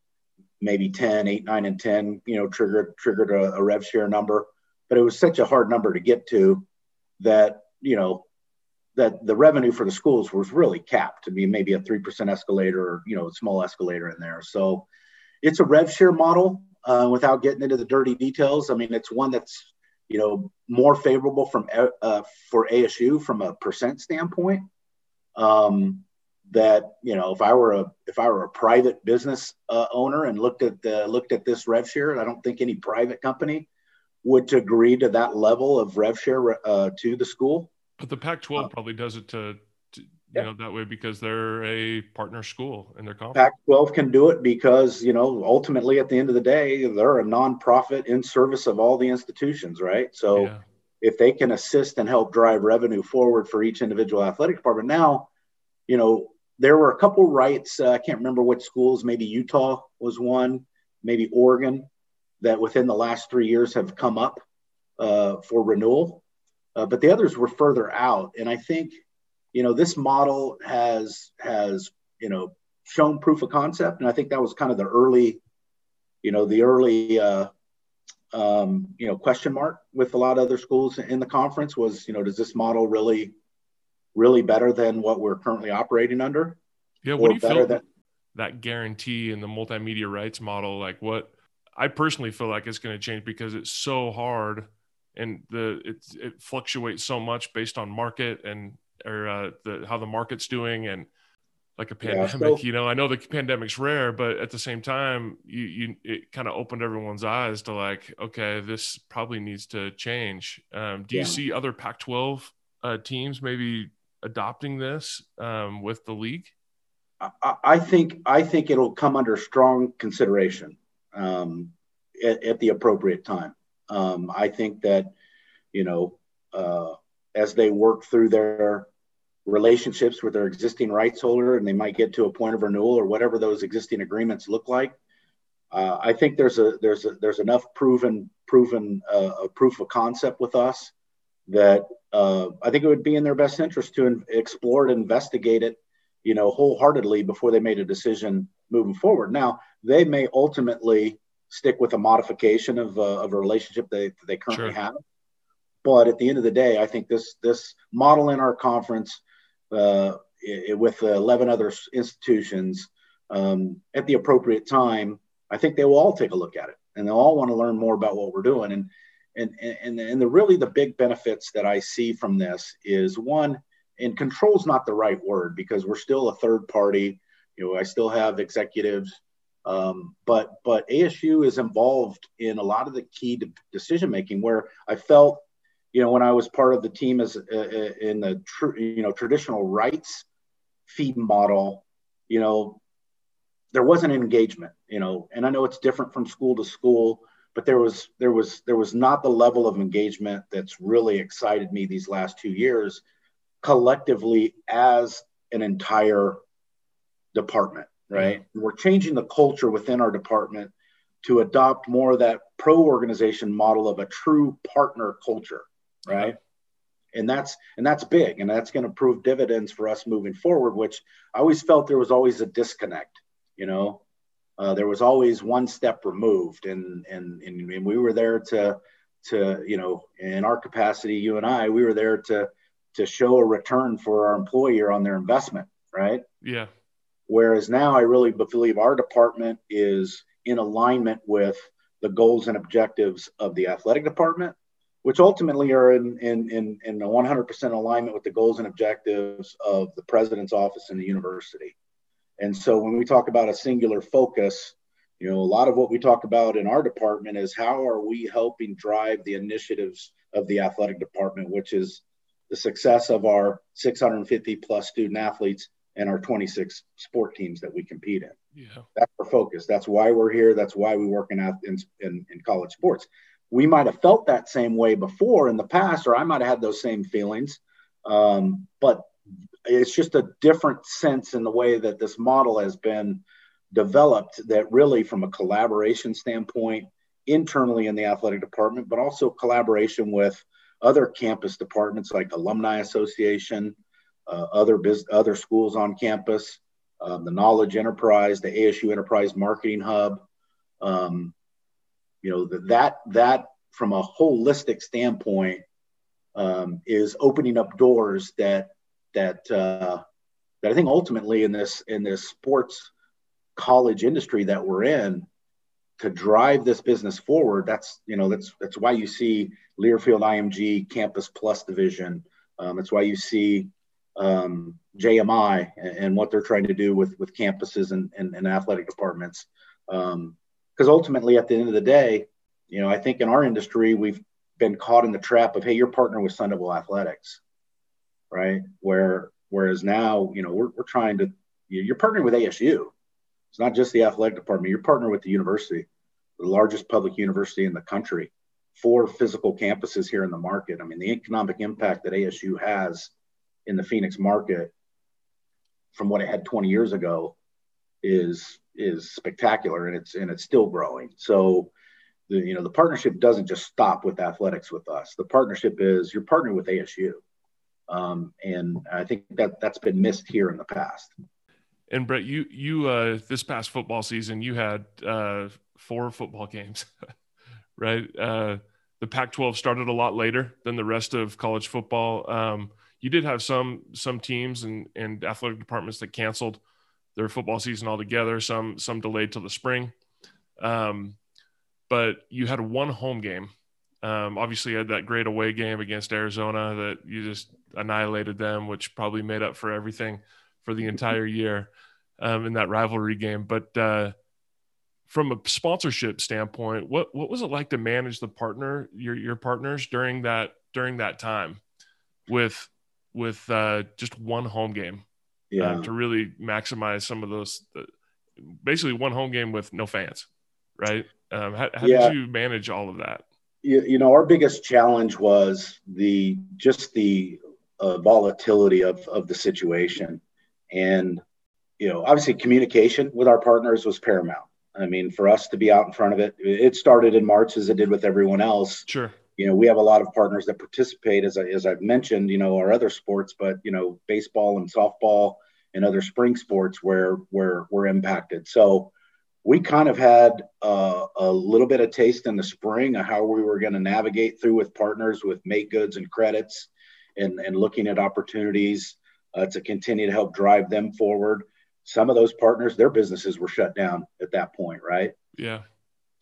maybe 10, eight, nine, and 10, you know, triggered triggered a, a rev share number. But it was such a hard number to get to that, you know, that the revenue for the schools was really capped to be maybe a 3% escalator or, you know, a small escalator in there. So it's a rev share model uh, without getting into the dirty details. I mean, it's one that's, you know, more favorable from uh, for ASU from a percent standpoint. Um, that you know, if I were a if I were a private business uh, owner and looked at the looked at this rev share, I don't think any private company would agree to that level of rev share uh, to the school. But the Pac-12 uh, probably does it to you yeah. know that way because they're a partner school in their conference. Pac-12 can do it because you know ultimately at the end of the day they're a nonprofit in service of all the institutions, right? So yeah. if they can assist and help drive revenue forward for each individual athletic department, now you know there were a couple rights. Uh, I can't remember which schools. Maybe Utah was one. Maybe Oregon that within the last three years have come up uh, for renewal uh, but the others were further out. And I think, you know, this model has has you know shown proof of concept, and I think that was kind of the early, you know, the early. Uh, um, you know, question mark with a lot of other schools in the conference was, you know, does this model really, really better than what we're currently operating under? Yeah, what do you feel than- that guarantee and the multimedia rights model? Like, what I personally feel like it's going to change because it's so hard and the it, it fluctuates so much based on market and or uh, the how the market's doing and like a pandemic yeah, so, you know i know the pandemic's rare but at the same time you you it kind of opened everyone's eyes to like okay this probably needs to change. Um, do yeah. you see other pac 12 uh, teams maybe adopting this um, with the league? I, I, think i think it'll come under strong consideration um, at, at the appropriate time. Um, I think that, you know, uh, as they work through their relationships with their existing rights holder and they might get to a point of renewal or whatever those existing agreements look like, uh, I think there's a there's a, there's enough proven proven uh, a proof of concept with us that uh, I think it would be in their best interest to in- explore it, investigate it, you know, wholeheartedly before they made a decision moving forward. Now they may ultimately stick with a modification of, uh, of a relationship they they currently sure. have, but at the end of the day, I think this this model in our conference it, with 11 other institutions um, at the appropriate time I think they will all take a look at it and they'll all want to learn more about what we're doing. And and and and the really the big benefits that I see from this is one, and control's not the right word because we're still a third party. You know, I still have executives, um, but but ASU is involved in a lot of the key de- decision making. Where I felt, you know, when I was part of the team as uh, uh in the tr- you know traditional rights feed model, you know, there was an engagement, you know, and I know it's different from school to school, but there was there was there was not the level of engagement that's really excited me these last two years collectively as an entire department, right? Mm-hmm. We're changing the culture within our department to adopt more of that pro organization model of a true partner culture, right? and that's and that's big and that's going to prove dividends for us moving forward which i always felt there was always a disconnect you know? Uh, there was always one step removed and, and and we were there to to you know in our capacity you and i we were there to to show a return for our employer on their investment right? Yeah. Whereas now i really believe our department is in alignment with the goals and objectives of the athletic department which ultimately are in in in, in 100% alignment with the goals and objectives of the president's office and the university and so when we talk about a singular focus, you know, a lot of what we talk about in our department is how are we helping drive the initiatives of the athletic department, which is the success of our 650 plus student athletes and our 26 sport teams that we compete in. Yeah. That's our focus. That's why we're here. That's why we work in, in, in, in college sports. We might have felt that same way before in the past, or I might have had those same feelings. Um, but it's just a different sense in the way that this model has been developed that really from a collaboration standpoint internally in the athletic department but also collaboration with other campus departments like alumni association uh, other biz- other schools on campus um, the knowledge enterprise the asu enterprise marketing hub um, you know that that from a holistic standpoint um, is opening up doors that that uh, that I think ultimately in this in this sports college industry that we're in to drive this business forward. That's you know that's that's why you see Learfield IMG Campus Plus division. Um, that's why you see um, JMI and, and, what they're trying to do with with campuses and, and, and athletic departments. Because ultimately, at the end of the day, you know, I think in our industry we've been caught in the trap of hey, you're partner with Sun Devil Athletics right? Where whereas now, you know, we're, we're trying to you're partnering with ASU. It's not just the athletic department. You're partnering with the university, the largest public university in the country, four physical campuses here in the market. I mean, the economic impact that ASU has in the Phoenix market from what it had 20 years ago is is spectacular and it's and it's still growing. So the you know the partnership doesn't just stop with athletics with us. The partnership is you're partnering with ASU. Um, and I think that that's been missed here in the past. And Brett, you you uh, this past football season, you had uh, four football games, right? Uh, the Pac-12 started a lot later than the rest of college football. Um, you did have some some teams and and athletic departments that canceled their football season altogether. Some some delayed till the spring. Um, but you had one home game. Um, obviously, you had that great away game against Arizona that you just annihilated them, which probably made up for everything for the entire year um, in that rivalry game. But uh, from a sponsorship standpoint, what what was it like to manage the partner your your partners during that during that time with with uh, just one home game? Yeah. Uh, to really maximize some of those, uh, basically one home game with no fans, right? Um, how, how yeah. did you manage all of that? you, you know, our biggest challenge was the just the uh, volatility of of the situation, and you know, obviously communication with our partners was paramount. I mean, for us to be out in front of it, it started in March as it did with everyone else. Sure. You know, we have a lot of partners that participate, as I, as I've mentioned, you know, our other sports, but you know, baseball and softball and other spring sports where where we're impacted. So we kind of had uh, a little bit of taste in the spring of how we were going to navigate through with partners with make goods and credits, and and looking at opportunities uh, to continue to help drive them forward some of those partners, their businesses were shut down at that point, right? Yeah.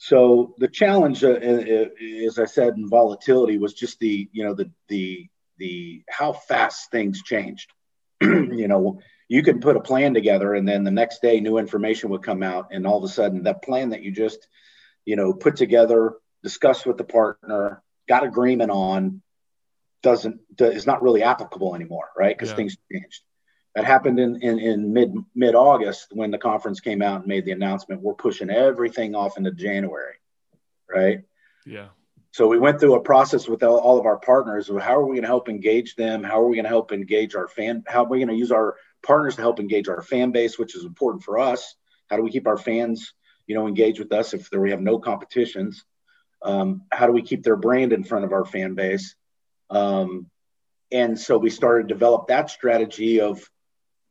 So the challenge, uh, as I said, in volatility was just the, you know, the the the how fast things changed. you know, you could put a plan together, and then the next day, new information would come out, and all of a sudden, that plan that you just, you know, put together, discussed with the partner, got agreement on, doesn't is not really applicable anymore, right? Because yeah. things changed that happened in, in, in mid mid August when the conference came out and made the announcement. We're pushing everything off into January, right? Yeah. So we went through a process with all, all of our partners of how are we going to help engage them? How are we going to help engage our fan? How are we going to use our partners to help engage our fan base, which is important for us? How do we keep our fans, you know, engaged with us if there, we have no competitions? Um, how do we keep their brand in front of our fan base? Um, and so we started to develop that strategy of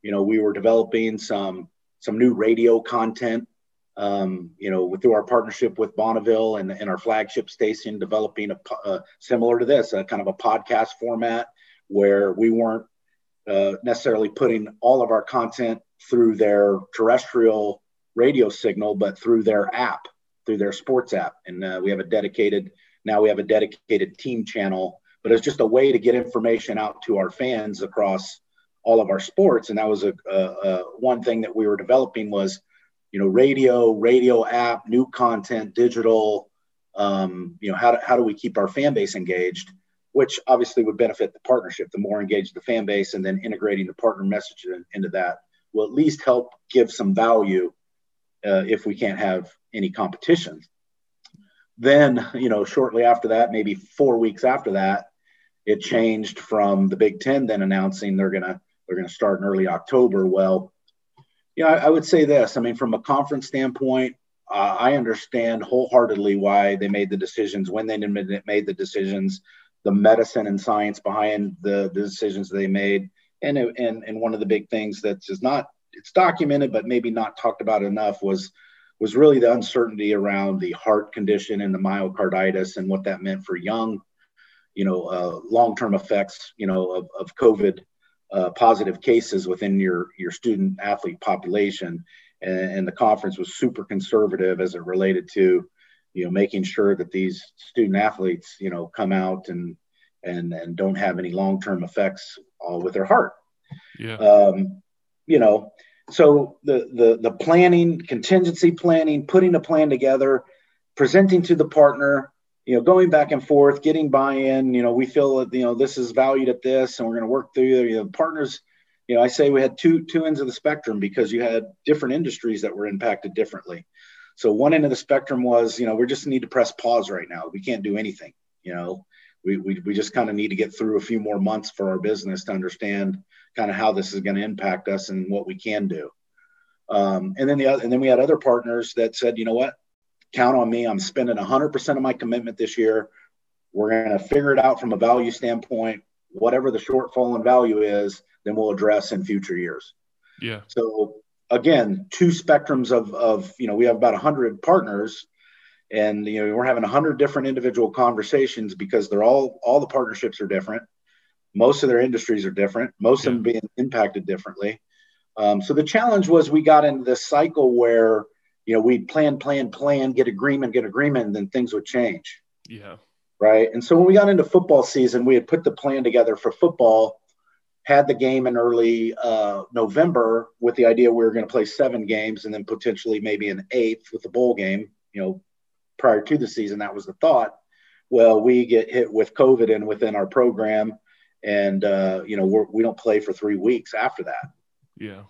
you know, we were developing some some new radio content. Um, you know, through our partnership with Bonneville and, and our flagship station, developing a, uh, similar to this, a kind of a podcast format where we weren't uh, necessarily putting all of our content through their terrestrial radio signal, but through their app, through their sports app. And uh, we have a dedicated, now we have a dedicated team channel, but it's just a way to get information out to our fans across all of our sports. And that was a, a, a one thing that we were developing was, you know, radio, radio app, new content, digital. Um, you know, how do, how do we keep our fan base engaged? Which obviously would benefit the partnership. The more engaged the fan base, and then integrating the partner message into that will at least help give some value uh, if we can't have any competition. Then, you know, shortly after that, maybe four weeks after that, it changed from the Big Ten then announcing they're going to they're going to start in early October. Well, yeah, I, I would say this. I mean, from a conference standpoint, uh, I understand wholeheartedly why they made the decisions when they made the decisions, the medicine and science behind the, the decisions they made, and and and one of the big things that's not it's documented but maybe not talked about enough was was really the uncertainty around the heart condition and the myocarditis and what that meant for young, you know, uh, long-term effects, you know, of, of COVID uh, positive cases within your your student athlete population, and, and, the conference was super conservative as it related to, you know, making sure that these student athletes, you know, come out and and and don't have any long term effects uh, with their heart. Yeah. Um, you know, so the the the planning, contingency planning, putting a plan together, presenting to the partner, you know, going back and forth, getting buy-in. You know, we feel that you know this is valued at this, and we're going to work through. You know, partners. You know, I say we had two two ends of the spectrum because you had different industries that were impacted differently. So one end of the spectrum was, you know, we just need to press pause right now. We can't do anything. You know, we we, we just kind of need to get through a few more months for our business to understand kind of how this is going to impact us and what we can do. Um, and then the other, and then we had other partners that said, you know what, count on me. I'm spending 100% of my commitment this year. We're going to figure it out from a value standpoint. Whatever the shortfall in value is, then we'll address in future years. Yeah. So again, two spectrums of, of you know, we have about 100 partners and you know we're having 100 different individual conversations because they're all all the partnerships are different most of their industries are different most yeah. of them being impacted differently um, so the challenge was we got into this cycle where you know, we'd plan, plan, plan, get agreement, get agreement, and then things would change. Yeah. Right. And so when we got into football season, we had put the plan together for football, had the game in early uh, November with the idea we were going to play seven games and then potentially maybe an eighth with the bowl game. You know, prior to the season, that was the thought. Well, we get hit with COVID and within our program, and uh, you know we're, we do not play for three weeks after that. Yeah.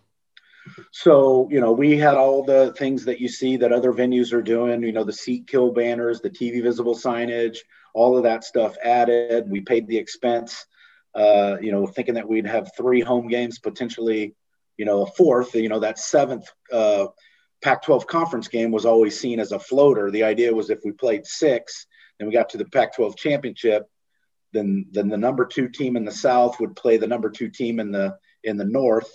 So, you know, we had all the things that you see that other venues are doing, you know, the seat kill banners, the TV visible signage, all of that stuff added. We paid the expense, uh, you know, thinking that we'd have three home games, potentially, you know, a fourth. You know, that seventh uh, Pac-12 conference game was always seen as a floater. The idea was if we played six, and we got to the Pac-12 championship, then then the number two team in the South would play the number two team in the in the North,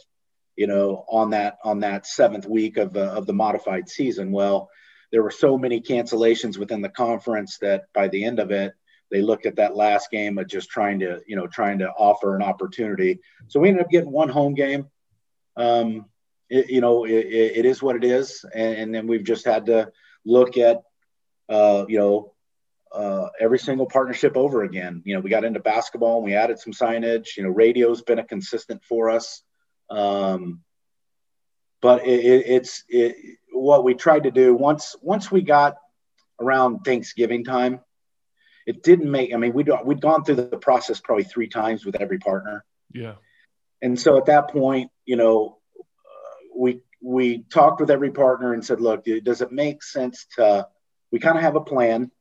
you know, on that on that seventh week of uh, of the modified season. Well, there were so many cancellations within the conference that by the end of it, they looked at that last game of just trying to, you know, trying to offer an opportunity. So we ended up getting one home game. Um, it, you know, it, it is what it is, and, and, then we've just had to look at, uh, you know, uh, every single partnership over again. You know, we got into basketball and we added some signage. You know, radio's been a consistent for us. Um, but it, it, it's it, what we tried to do once once we got around Thanksgiving time. It didn't make. I mean, we'd we'd gone through the process probably three times with every partner. Yeah. And so at that point, you know, uh, we we talked with every partner and said, look, does it make sense to? We kind of have a plan.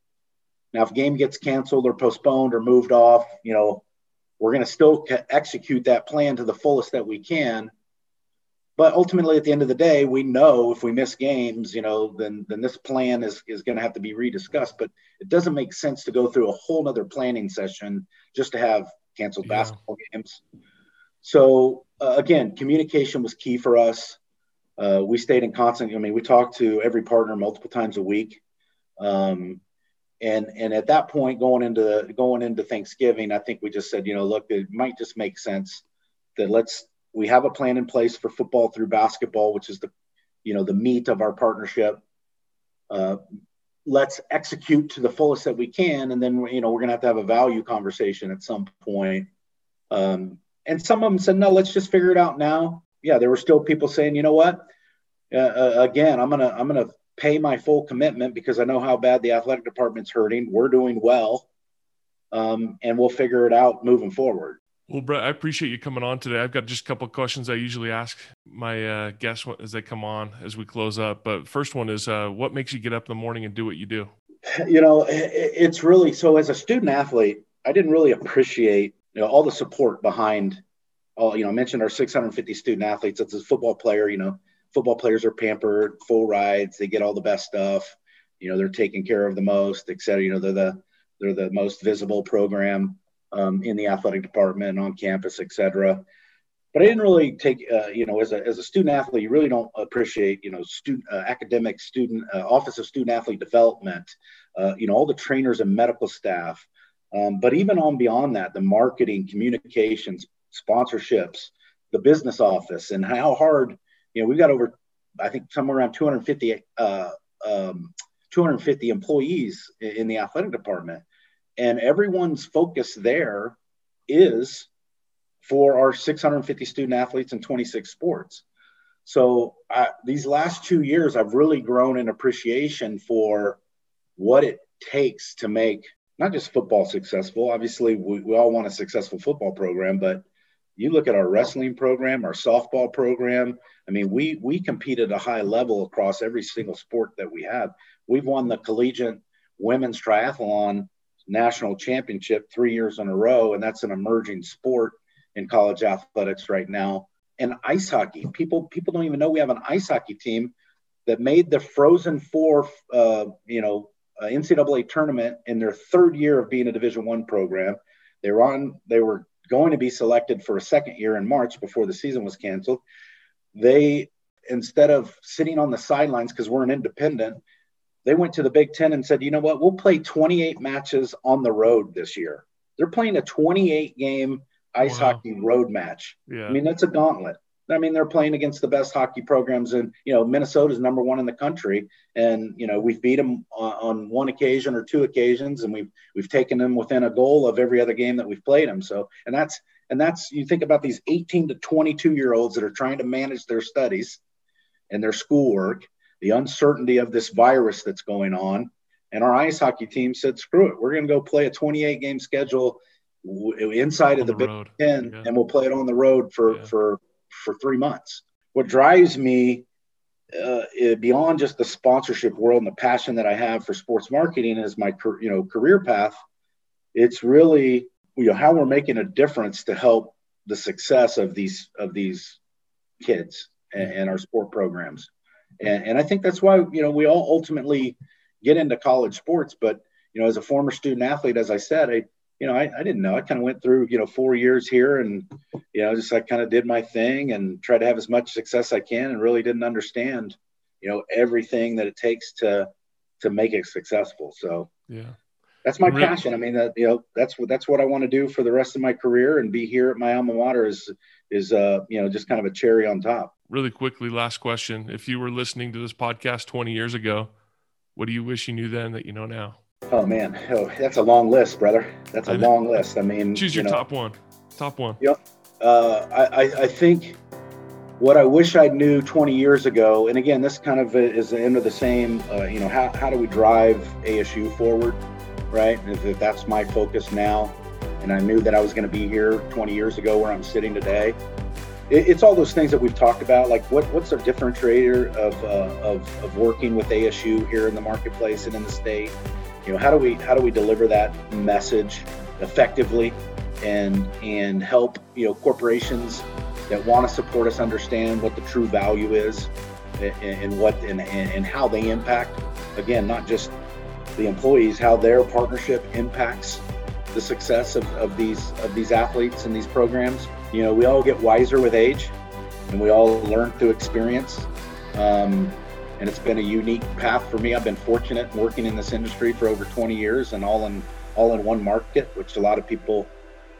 Now, if game gets canceled or postponed or moved off, you know, we're going to still execute that plan to the fullest that we can. But ultimately at the end of the day we know if we miss games you know then then this plan is is going to have to be rediscussed. But it doesn't make sense to go through a whole nother planning session just to have canceled yeah. basketball games. So uh, again communication was key for us. Uh, we stayed in constant i mean we talked to every partner multiple times a week. Um, and and at that point going into going into thanksgiving i think we just said you know look it might just make sense that let's we have a plan in place for football through basketball, which is the, you know, the meat of our partnership. Uh, let's execute to the fullest that we can, and then you know we're going to have to have a value conversation at some point. Um, and some of them said, no, let's just figure it out now. Yeah, there were still people saying, you know what? Uh, uh, again, I'm gonna I'm gonna pay my full commitment because I know how bad the athletic department's hurting. We're doing well, um, and we'll figure it out moving forward. Well, Brett, I appreciate you coming on today. I've got just a couple of questions I usually ask my uh, guests as they come on as we close up. But first one is, uh, what makes you get up in the morning and do what you do? You know, it's really so. As a student athlete, I didn't really appreciate you know all the support behind. All you know, I mentioned our 650 student athletes. As a football player, you know, football players are pampered, full rides. They get all the best stuff. You know, they're taken care of the most, et cetera. You know, they're the they're the most visible program um, in the athletic department, on campus, et cetera. But I didn't really take, uh, you know, as a, as a student athlete, you really don't appreciate, you know, student uh, academic student uh, office of student athlete development, uh, you know, all the trainers and medical staff. Um, but even on beyond that, the marketing, communications, sponsorships, the business office, and how hard, you know, we've got over, I think, somewhere around 250, uh, um, 250 employees in the athletic department and everyone's focus there is for our 650 student athletes in 26 sports. So uh, these last two years, I've really grown in appreciation for what it takes to make not just football successful. Obviously, we, we all want a successful football program, but you look at our wrestling program, our softball program. I mean, we we compete at a high level across every single sport that we have. We've won the collegiate women's triathlon national championship three years in a row, and that's an emerging sport in college athletics right now. And ice hockey, people people don't even know we have an ice hockey team that made the Frozen Four, uh, you know, uh, NCAA tournament in their third year of being a Division One program. They were on. They were going to be selected for a second year in March before the season was canceled. They instead of sitting on the sidelines because we're an independent, they went to the Big Ten and said, you know what, we'll play 28 matches on the road this year. They're playing a 28 game ice wow. hockey road match. Yeah. I mean, that's a gauntlet. I mean, they're playing against the best hockey programs, and you know, Minnesota's number one in the country, and you know, we've beat them on, on, one occasion or two occasions, and we've we've taken them within a goal of every other game that we've played them. So, and that's and that's you think about these 18 to 22 year olds that are trying to manage their studies and their schoolwork, the uncertainty of this virus that's going on. And our ice hockey team said, screw it. We're going to go play a 28 game schedule inside on of the, the Big Ten yeah. and we'll play it on the road for, yeah. for, for three months. What drives me uh, beyond just the sponsorship world and the passion that I have for sports marketing is my you know career path it's really you know how we're making a difference to help the success of these of these kids and, and our sport programs. And, and I think that's why you know we all ultimately get into college sports. But you know, as a former student athlete, as I said, I you know, I, I didn't know. I kind of went through, you know, four years here and, you know, just I kind of did my thing and tried to have as much success I can and really didn't understand, you know, everything that it takes to to make it successful. So yeah. That's my really? passion. I mean, that you know, that's what that's what I want to do for the rest of my career, and be here at my alma mater is is uh you know just kind of a cherry on top. Really quickly, last question: If you were listening to this podcast 20 years ago, what do you wish you knew then that you know now? Oh man, oh, that's a long list, brother. That's a long list. I mean, choose your you know, top one. Top one. Yep. Uh, I, I think what I wish I knew 20 years ago, and again, this kind of is the end of the same. Uh, you know, how how do we drive ASU forward, right? If that's my focus now, and I knew that I was going to be here 20 years ago, where I'm sitting today. it's all those things that we've talked about, like what what's our differentiator of, uh, of of working with ASU here in the marketplace and in the state you know how do we how do we deliver that message effectively and and help you know corporations that want to support us understand what the true value is and, and what and, and how they impact? Again not just the employees how their partnership impacts the success of, of these of these athletes and these programs. You know we all get wiser with age and we all learn through experience. Um, and it's been a unique path for me. I've been fortunate working in this industry for over 20 years and all in all in one market, which a lot of people,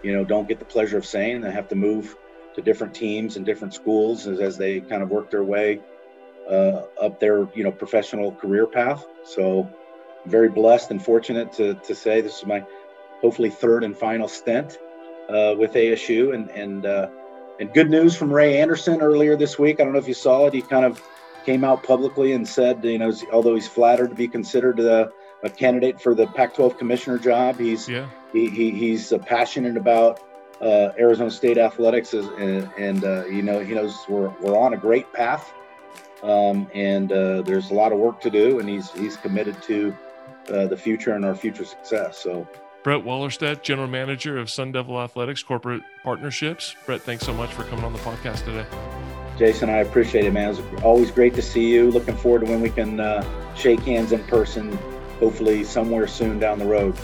you know, don't get the pleasure of saying. They have to move to different teams and different schools as, as they kind of work their way uh, up their, you know, professional career path. So, I'm very blessed and fortunate to to say this is my hopefully third and final stint uh, with ASU, and and uh, and good news from Ray Anderson earlier this week. I don't know if you saw it. He kind of came out publicly and said, you know, although he's flattered to be considered a, a candidate for the Pac-12 commissioner job, he's yeah. he, he, he's uh, passionate about uh, Arizona State athletics, and, and uh, you know he knows we're we're on a great path, um, and uh, there's a lot of work to do, and he's he's committed to uh, the future and our future success. So. Brett Wallerstedt, General Manager of Sun Devil Athletics Corporate Partnerships. Brett, thanks so much for coming on the podcast today. Jason, I appreciate it, man. It's always great to see you. Looking forward to when we can uh, shake hands in person, hopefully somewhere soon down the road.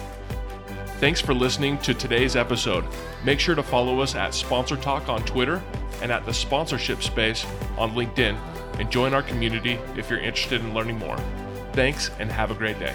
Thanks for listening to today's episode. Make sure to follow us at Sponsor Talk on Twitter and at the sponsorship space on LinkedIn and join our community if you're interested in learning more. Thanks and have a great day.